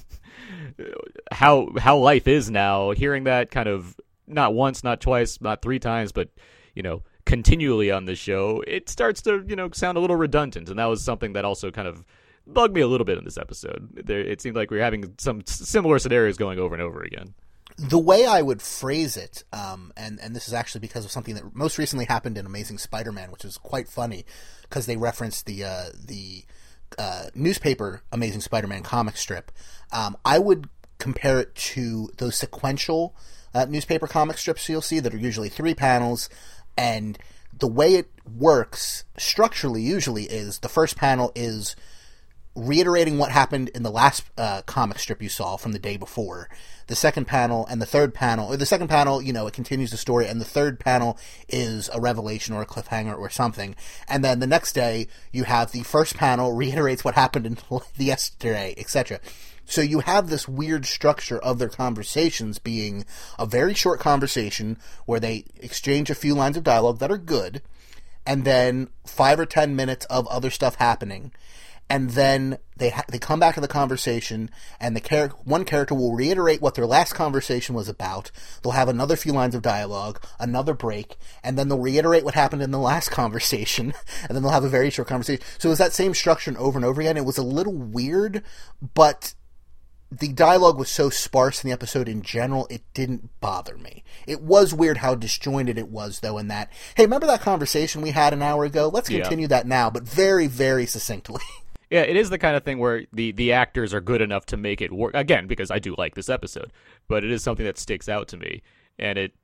how how life is now, hearing that kind of not once, not twice, not three times, but you know continually on this show, it starts to you know sound a little redundant, and that was something that also kind of bugged me a little bit in this episode. There, it seemed like we are having some similar scenarios going over and over again. The way I would phrase it, um, and and this is actually because of something that most recently happened in Amazing Spider-Man, which is quite funny because they referenced the uh, the uh, newspaper Amazing Spider-Man comic strip. Um, I would compare it to those sequential uh, newspaper comic strips you'll see that are usually three panels, and the way it works structurally usually is the first panel is reiterating what happened in the last uh, comic strip you saw from the day before. The second panel and the third panel, or the second panel, you know, it continues the story, and the third panel is a revelation or a cliffhanger or something. And then the next day, you have the first panel reiterates what happened in the yesterday, etc. So you have this weird structure of their conversations being a very short conversation where they exchange a few lines of dialogue that are good, and then five or ten minutes of other stuff happening and then they ha- they come back to the conversation, and the char- one character will reiterate what their last conversation was about. They'll have another few lines of dialogue, another break, and then they'll reiterate what happened in the last conversation, and then they'll have a very short conversation. So it was that same structure over and over again. It was a little weird, but the dialogue was so sparse in the episode in general, it didn't bother me. It was weird how disjointed it was, though, in that, hey, remember that conversation we had an hour ago? Let's Yeah. continue that now, but very, very succinctly. Yeah, it is the kind of thing where the the actors are good enough to make it work. Again, because I do like this episode, but it is something that sticks out to me, and it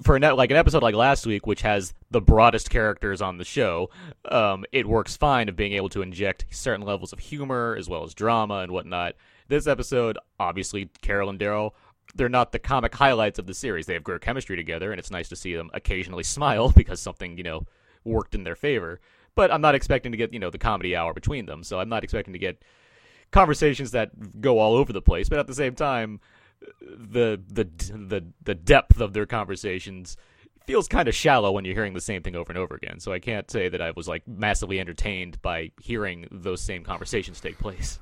for a net, like an episode like last week, which has the broadest characters on the show, um, it works fine of being able to inject certain levels of humor as well as drama and whatnot. This episode, obviously, Carol and Daryl. They're not the comic highlights of the series. They have great chemistry together, and it's nice to see them occasionally smile because something, you know, worked in their favor. But I'm not expecting to get, you know, the comedy hour between them. So I'm not expecting to get conversations that go all over the place. But at the same time, the the the the depth of their conversations feels kind of shallow when you're hearing the same thing over and over again. So I can't say that I was like massively entertained by hearing those same conversations take place.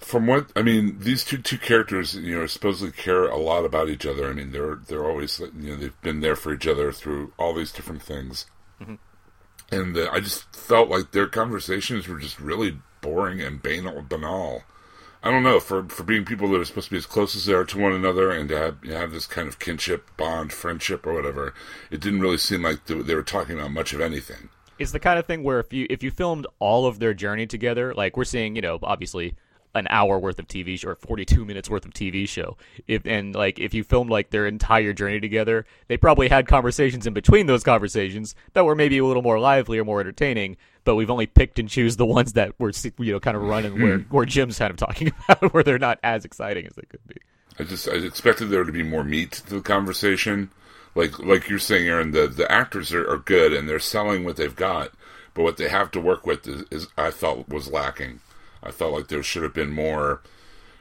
From what I mean, these two two characters, you know, supposedly care a lot about each other. I mean, they're they're always, you know, they've been there for each other through all these different things, mm-hmm. And uh, I just felt like their conversations were just really boring and banal. banal. I don't know for for being people that are supposed to be as close as they are to one another and to have, you know, have this kind of kinship, bond, friendship, or whatever. It didn't really seem like they, they were talking about much of anything. It's the kind of thing where if you if you filmed all of their journey together, like we're seeing, you know, obviously an hour worth of TV show or 42 minutes worth of TV show. If and like if you filmed like their entire journey together, they probably had conversations in between those conversations that were maybe a little more lively or more entertaining. But we've only picked and choose the ones that were you know kind of running where hmm. where Jim's kind of talking about where they're not as exciting as they could be. I just I expected there to be more meat to the conversation. Like like you're saying, Aaron, the the actors are, are good and they're selling what they've got, but what they have to work with is, is I felt was lacking. I felt like there should have been more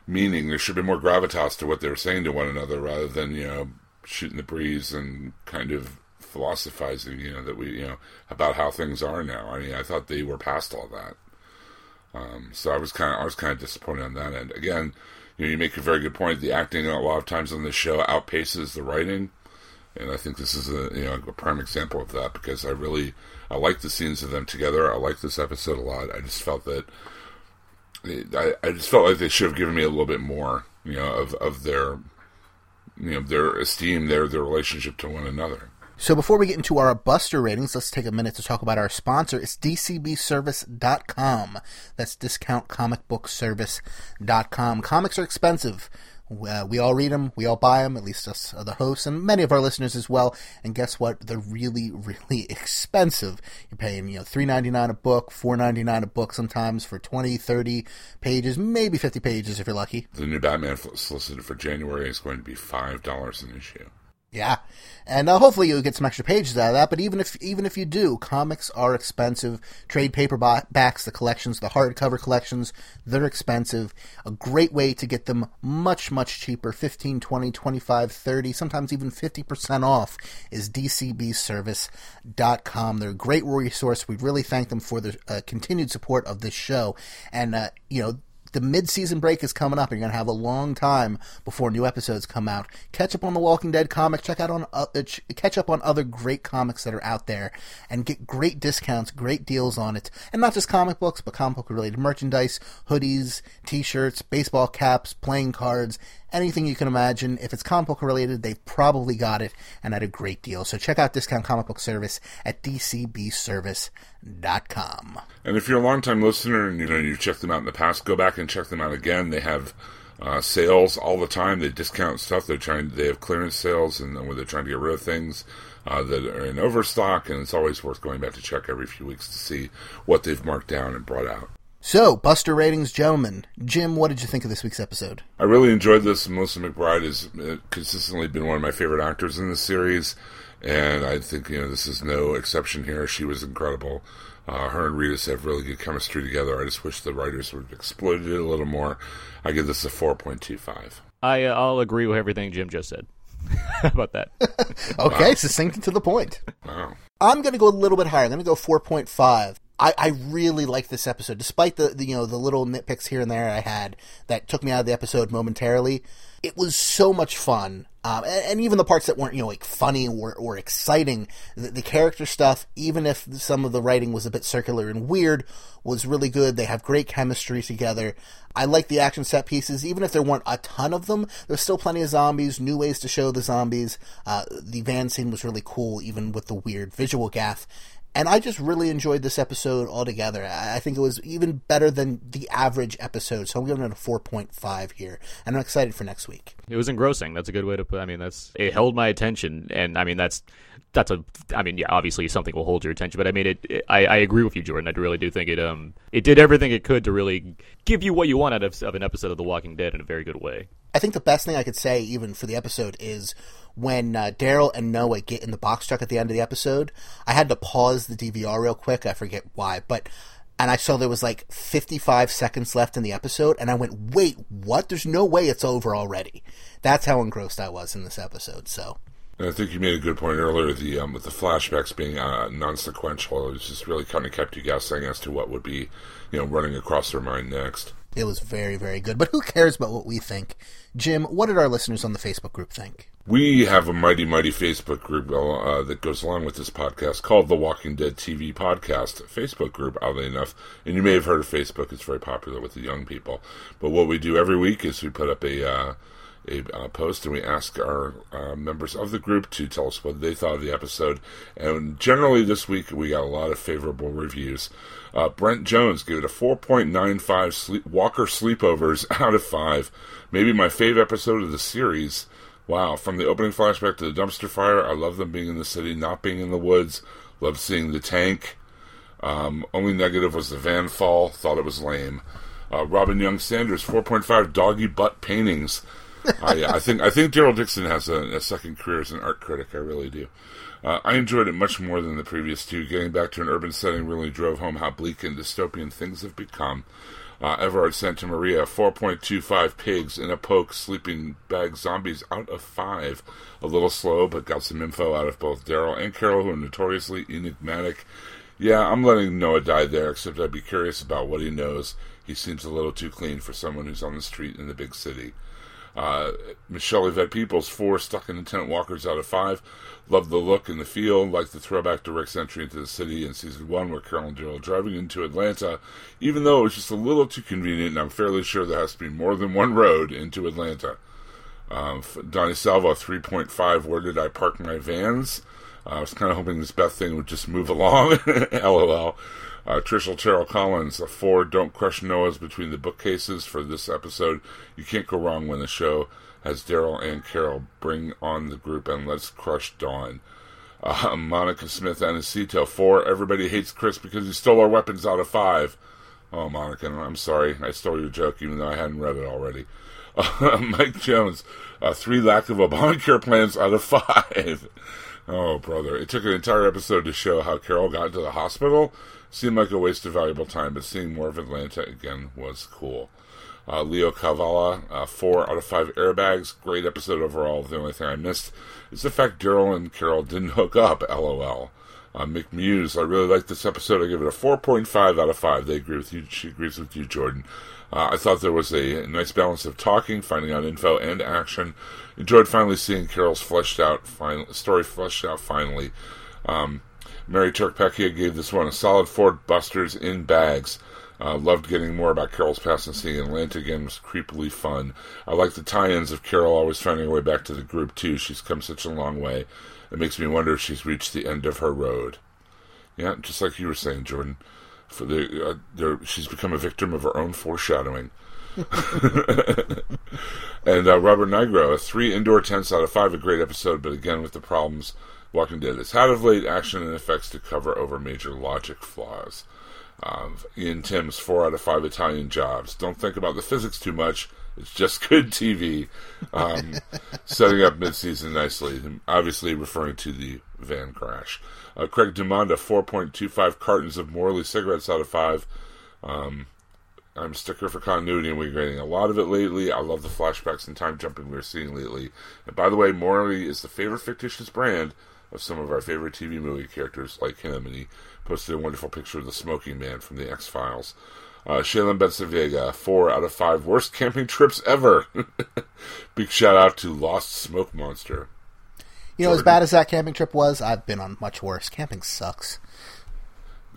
meaning. There should have been more gravitas to what they were saying to one another, rather than you know shooting the breeze and kind of philosophizing. You know that we you know about how things are now. I mean, I thought they were past all that. Um, so I was kind of I was kind of disappointed on that end. Again, you know, you make a very good point. The acting a lot of times on this show outpaces the writing, and I think this is a you know a prime example of that because I really I like the scenes of them together. I like this episode a lot. I just felt that I, I just felt like they should have given me a little bit more, you know, of, of their you know their esteem, their their relationship to one another. So before we get into our Buster ratings, let's take a minute to talk about our sponsor. It's dcbservice.com. That's discountcomicbookservice.com. Comics are expensive. Uh, we all read them, we all buy them, at least us, uh, the hosts, and many of our listeners as well. And guess what? They're really, really expensive. You're paying, you know, three ninety nine a book, four ninety nine a book sometimes for 20, 30 pages, maybe 50 pages if you're lucky. The new Batman solicited for January is going to be five dollars an issue. Yeah, and uh, hopefully you'll get some extra pages out of that. But even if even if you do, comics are expensive. Trade paperbacks, the collections, the hardcover collections, they're expensive. A great way to get them much much cheaper 15 20 25 30 sometimes even 50% off is dcbservice.com they're a great resource we really thank them for the uh, continued support of this show and uh, you know the mid-season break is coming up. and You're going to have a long time before new episodes come out. Catch up on the Walking Dead comic. Check out on uh, catch up on other great comics that are out there, and get great discounts, great deals on it. And not just comic books, but comic book related merchandise, hoodies, T-shirts, baseball caps, playing cards. Anything you can imagine. If it's comic book related, they've probably got it and at a great deal. So check out Discount Comic Book Service at dcbservice.com. And if you're a long-time listener and you know you've checked them out in the past, go back and check them out again. They have uh, sales all the time. They discount stuff. They're trying. They have clearance sales, and where they're trying to get rid of things uh, that are in overstock. And it's always worth going back to check every few weeks to see what they've marked down and brought out. So, Buster ratings, gentlemen. Jim, what did you think of this week's episode? I really enjoyed this. Melissa McBride has uh, consistently been one of my favorite actors in the series, and I think you know this is no exception here. She was incredible. Uh, her and Reedus have really good chemistry together. I just wish the writers would have exploited it a little more. I give this a four point two five. I uh, I'll agree with everything Jim just said. How about that? Okay, succinct and to the point. Wow. I'm going to go a little bit higher. I'm going to go 4.5. I, I really like this episode, despite the, the you know the little nitpicks here and there I had that took me out of the episode momentarily. It was so much fun, um, and, and even the parts that weren't you know like funny or, or exciting, the, the character stuff, even if some of the writing was a bit circular and weird, was really good. They have great chemistry together. I like the action set pieces, even if there weren't a ton of them. There's still plenty of zombies, new ways to show the zombies. Uh, the van scene was really cool, even with the weird visual gaffe. And I just really enjoyed this episode altogether. I think it was even better than the average episode, so I'm giving it a 4.5 here. And I'm excited for next week. It was engrossing. That's a good way to put. I mean, that's it held my attention, and I mean that's that's a. I mean, yeah, obviously something will hold your attention, but I mean, it. it I, I agree with you, Jordan. I really do think it. Um, it did everything it could to really give you what you want out of, of an episode of The Walking Dead in a very good way. I think the best thing I could say, even for the episode, is when uh, Daryl and Noah get in the box truck at the end of the episode. I had to pause the DVR real quick. I forget why, but and I saw there was like 55 seconds left in the episode, and I went, "Wait, what? There's no way it's over already." That's how engrossed I was in this episode. So. And I think you made a good point earlier. The um, with the flashbacks being uh, non-sequential, it was just really kind of kept you guessing as to what would be, you know, running across their mind next. It was very, very good. But who cares about what we think? Jim, what did our listeners on the Facebook group think? We have a mighty, mighty Facebook group uh, that goes along with this podcast called the Walking Dead TV Podcast Facebook group, oddly enough. And you may have heard of Facebook; it's very popular with the young people. But what we do every week is we put up a uh, a uh, post and we ask our uh, members of the group to tell us what they thought of the episode. And generally, this week we got a lot of favorable reviews. Uh, Brent Jones gave it a 4.95 sleep, Walker Sleepovers out of 5. Maybe my favorite episode of the series. Wow, from the opening flashback to the dumpster fire, I love them being in the city, not being in the woods. Love seeing the tank. Um, only negative was the van fall. Thought it was lame. Uh, Robin Young Sanders, 4.5 doggy butt paintings. I, I think I think Daryl Dixon has a, a second career as an art critic. I really do. Uh, I enjoyed it much more than the previous two. Getting back to an urban setting really drove home how bleak and dystopian things have become. Uh, Everard Santa Maria, 4.25 pigs in a poke, sleeping bag zombies out of five. A little slow, but got some info out of both Daryl and Carol, who are notoriously enigmatic. Yeah, I'm letting Noah die there, except I'd be curious about what he knows. He seems a little too clean for someone who's on the street in the big city. Uh, Michelle Yvette Peoples, four stuck in intent walkers out of five. Loved the look and the feel, like the throwback Rick's entry into the city in season one, where Carol and driving into Atlanta, even though it was just a little too convenient, and I'm fairly sure there has to be more than one road into Atlanta. Um, Donnie Salvo, 3.5, where did I park my vans? Uh, I was kind of hoping this Beth thing would just move along. LOL. Uh, Trishel Terrell Collins, a four, don't crush Noahs between the bookcases for this episode. You can't go wrong when the show has Daryl and Carol bring on the group and let's crush Dawn. Uh, Monica Smith Anacito, four, everybody hates Chris because he stole our weapons out of five. Oh, Monica, I'm sorry. I stole your joke even though I hadn't read it already. Uh, Mike Jones, uh, three lack of Obamacare plans out of five. Oh, brother. It took an entire episode to show how Carol got into the hospital. Seemed like a waste of valuable time, but seeing more of Atlanta again was cool. Uh, Leo Cavala, uh, four out of five airbags. Great episode overall. The only thing I missed is the fact Daryl and Carol didn't hook up. LOL. Uh, Mick Muse, I really liked this episode. I give it a 4.5 out of 5. They agree with you. She agrees with you, Jordan. Uh, I thought there was a nice balance of talking, finding out info, and action. Enjoyed finally seeing Carol's fleshed out story fleshed out finally. Um, Mary Turkpeckia gave this one a solid four busters in bags. Uh, loved getting more about Carol's past and seeing Atlanta again was creepily fun. I like the tie-ins of Carol always finding her way back to the group too. She's come such a long way. It makes me wonder if she's reached the end of her road. Yeah, just like you were saying, Jordan. For the uh, she's become a victim of her own foreshadowing. and uh, Robert Nigro, a three indoor tents out of five, a great episode, but again with the problems Walking Dead has had of late, action and effects to cover over major logic flaws. Um, Ian Timms, four out of five Italian jobs. Don't think about the physics too much. It's just good TV. Um, setting up midseason nicely. Obviously referring to the van crash. Uh, Craig Dumanda, 4.25 cartons of Morley cigarettes out of five. Um, I'm a sticker for continuity, and we're getting a lot of it lately. I love the flashbacks and time jumping we're seeing lately. And by the way, Morley is the favorite fictitious brand of some of our favorite TV movie characters like him, and he posted a wonderful picture of the smoking man from the X Files. Uh, Shaylin Bensavega, four out of five worst camping trips ever. Big shout out to Lost Smoke Monster. You know, as bad as that camping trip was, I've been on much worse. Camping sucks.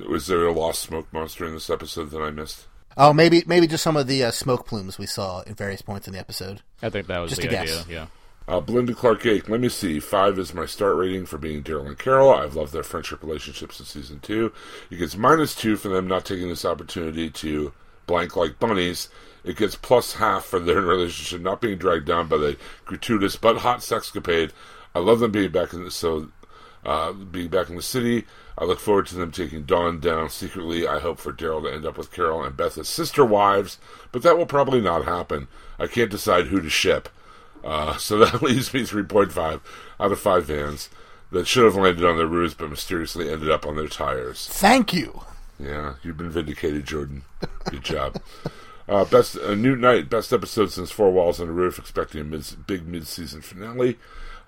Was there a Lost Smoke Monster in this episode that I missed? Oh, maybe maybe just some of the uh, smoke plumes we saw at various points in the episode. I think that was Just the a idea. guess. Yeah. Uh, Belinda Clark Gake, let me see. Five is my start rating for being Daryl and Carol. I've loved their friendship relationships in season two. It gets minus two for them not taking this opportunity to blank like bunnies. It gets plus half for their relationship not being dragged down by the gratuitous but hot sexcapade. I love them being back in the, so uh, being back in the city. I look forward to them taking Dawn down secretly. I hope for Daryl to end up with Carol and Beth as sister wives, but that will probably not happen. I can't decide who to ship. Uh, so that leaves me 3.5 out of 5 vans that should have landed on their roofs but mysteriously ended up on their tires. Thank you. Yeah, you've been vindicated, Jordan. Good job. Uh, best a new night, best episode since Four Walls and a Roof. Expecting a mid, big mid-season finale.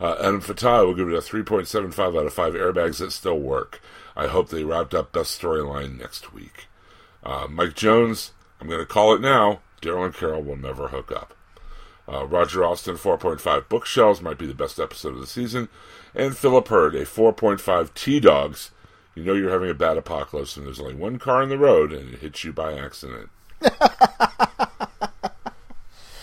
Uh, Adam Fatah will give it a 3.75 out of 5 airbags that still work. I hope they wrapped up best storyline next week. Uh, Mike Jones, I'm going to call it now. Daryl and Carol will never hook up. Uh, Roger Austin, 4.5 bookshelves might be the best episode of the season. And Philip Hurd, a 4.5 T Dogs. You know you're having a bad apocalypse and there's only one car on the road and it hits you by accident.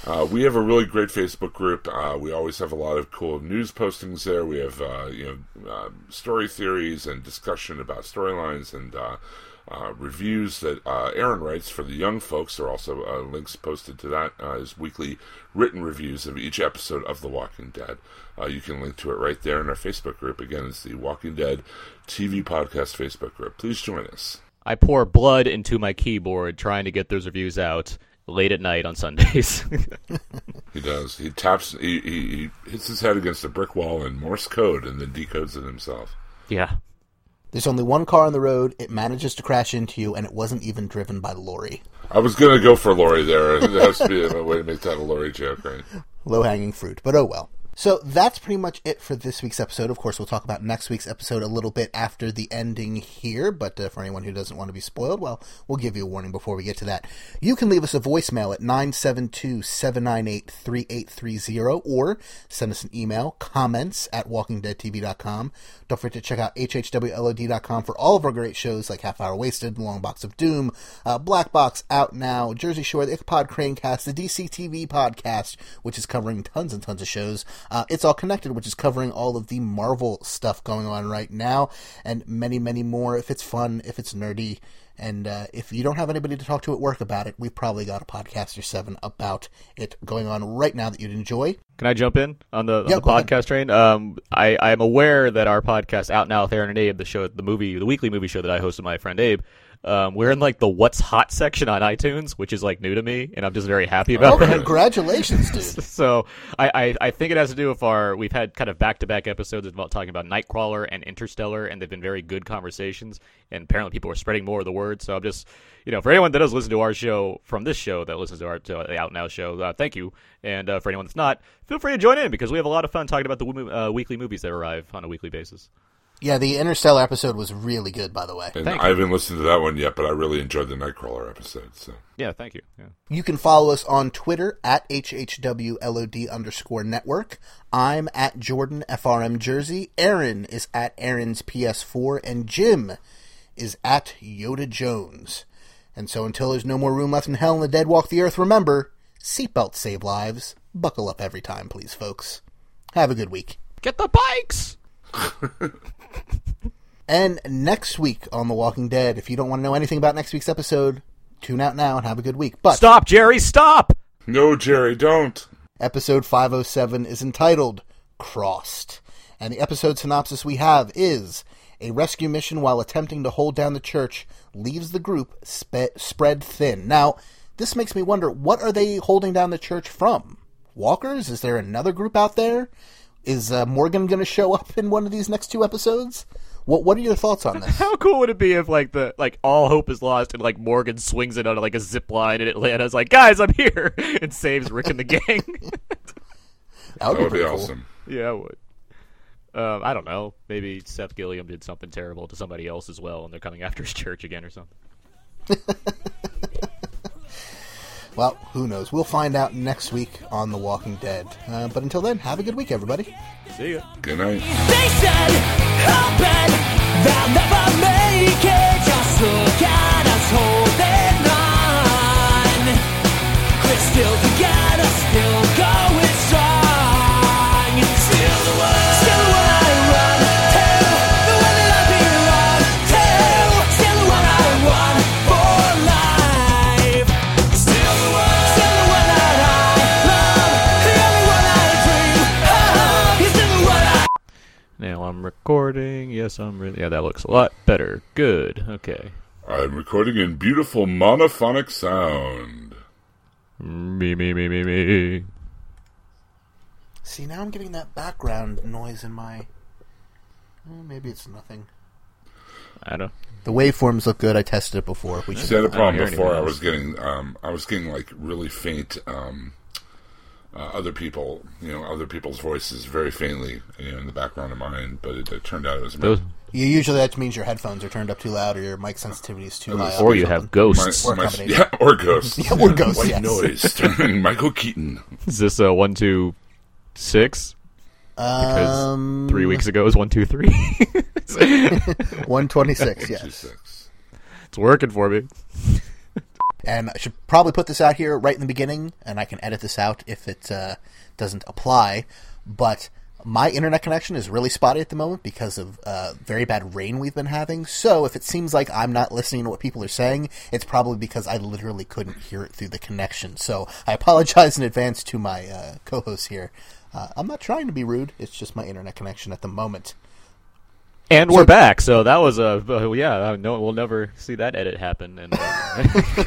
Uh, we have a really great Facebook group. Uh, we always have a lot of cool news postings there. We have uh, you know uh, story theories and discussion about storylines and uh, uh, reviews that Aaron writes for the young folks. There are also links posted to that as weekly written reviews of each episode of The Walking Dead. You can link to it right there in our Facebook group. Again, it's the Walking Dead TV Podcast Facebook group. Please join us. I pour blood into my keyboard trying to get those reviews out late at night on Sundays. He does. He taps. He, he, he hits his head against a brick wall in Morse code and then decodes it himself. yeah. There's only one car on the road. It manages to crash into you, and it wasn't even driven by Lori. I was gonna go for Lori there. It has to be a way to make that a Lori joke, right? Low hanging fruit, but oh well. So that's pretty much it for this week's episode. Of course, we'll talk about next week's episode a little bit after the ending here, but uh, for anyone who doesn't want to be spoiled, well, we'll give you a warning before we get to that. You can leave us a voicemail at 972 798 3830 or send us an email, comments at walkingdeadtv.com. Don't forget to check out hhwlod.com for all of our great shows like Half Hour Wasted, Long Box of Doom, uh, Black Box Out Now, Jersey Shore, the Ichabod Cranecast, the DCTV podcast, which is covering tons and tons of shows. Uh, it's All Connected, which is covering all of the Marvel stuff going on right now, and many, many more. If it's fun, if it's nerdy, and uh, if you don't have anybody to talk to at work about it, we've probably got a podcast or seven about it going on right now that you'd enjoy. Can I jump in on the, on Yeah, the go ahead. podcast train? Um, I I'm aware that our podcast out now with Aaron and Abe, the show, the movie, the weekly movie show that I host with my friend Abe. Um, we're in like the what's hot section on iTunes, which is like new to me, and I'm just very happy about it. Oh, that. congratulations, dude. So I, I, I think it has to do with our we've had kind of back to back episodes about talking about Nightcrawler and Interstellar, and they've been very good conversations. And apparently, people are spreading more of the word. So I'm just you know for anyone that does listen to our show from this show that listens to our to the Out Now show, uh, thank you. And uh, for anyone that's not, feel free to join in because we have a lot of fun talking about the uh, weekly movies that arrive on a weekly basis. Yeah, the Interstellar episode was really good, by the way. And Thank I haven't listened to that one yet, but I really enjoyed the Nightcrawler episode. So Yeah, thank you. Yeah. You can follow us on Twitter at HHWLOD underscore network. I'm at Jordan FRM Jersey. Aaron is at Aaron's PS4. And Jim is at Yoda Jones. And so until there's no more room left in hell and the dead walk the earth, remember, seatbelts save lives. Buckle up every time, please, folks. Have a good week. Get the bikes. And next week on The Walking Dead, if you don't want to know anything about next week's episode, tune out now and have a good week. But Stop, Jerry. Stop. No, Jerry, don't. episode 507 is entitled Crossed. And the episode synopsis we have is a rescue mission while attempting to hold down the church leaves the group spe- spread thin. Now, this makes me wonder what are they holding down the church from? Walkers? Is there another group out there? Is uh, Morgan going to show up in one of these next two episodes? What What are your thoughts on this? How cool would it be if like the like all hope is lost and like Morgan swings it on like a zip line in Atlanta's like, guys, I'm here and saves Rick and the gang. That would That would be pretty cool. awesome. yeah, I would. Um, I don't know. Maybe Seth Gilliam did something terrible to somebody else as well, and they're coming after his church again or something. Well, who knows? We'll find out next week on The Walking Dead. Uh, but until then, have a good week, everybody. See ya. Good night. They said, open, they'll never make it. Just look at us holding on. Quit still together, Yes, I'm really. Yeah, that looks a lot better. Good. Okay. I'm recording in beautiful monophonic sound. Me, me, me, me, me. See, now I'm getting that background noise in my. Eh, maybe it's nothing. I don't. The waveforms look good. I tested it before. We See, I should. had a I don't problem before. I was getting, um, I was getting like really faint, um, uh, other people, you know, other people's voices very faintly you know, in the background of mine. But it, it turned out it was Those, You usually that means your headphones are turned up too loud or your mic sensitivity is too high. or you have ghosts. Or my, yeah, or ghosts, Yeah, or ghosts, White yes. noise, starring Michael Keaton. Is this a one, two, six? Because Um, three weeks ago was one, two, three. one twenty six. Two Yes, six. it's working for me. And I should probably put this out here right in the beginning, and I can edit this out if it uh, doesn't apply. But my internet connection is really spotty at the moment because of uh, very bad rain we've been having. So if it seems like I'm not listening to what people are saying, it's probably because I literally couldn't hear it through the connection. So I apologize in advance to my uh, co-hosts here. Uh, I'm not trying to be rude. It's just my internet connection at the moment. And we're back, so that was a uh, yeah. I know we'll never see that edit happen. And uh,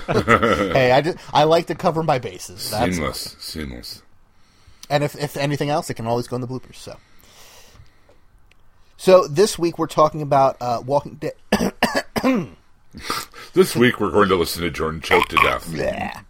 hey, I, just, I like to cover my bases. That's Seamless, seamless. And if, if anything else, it can always go in the bloopers. So, so this week we're talking about uh, Walking Dead. This week we're going to listen to Jordan choke to death. Yeah.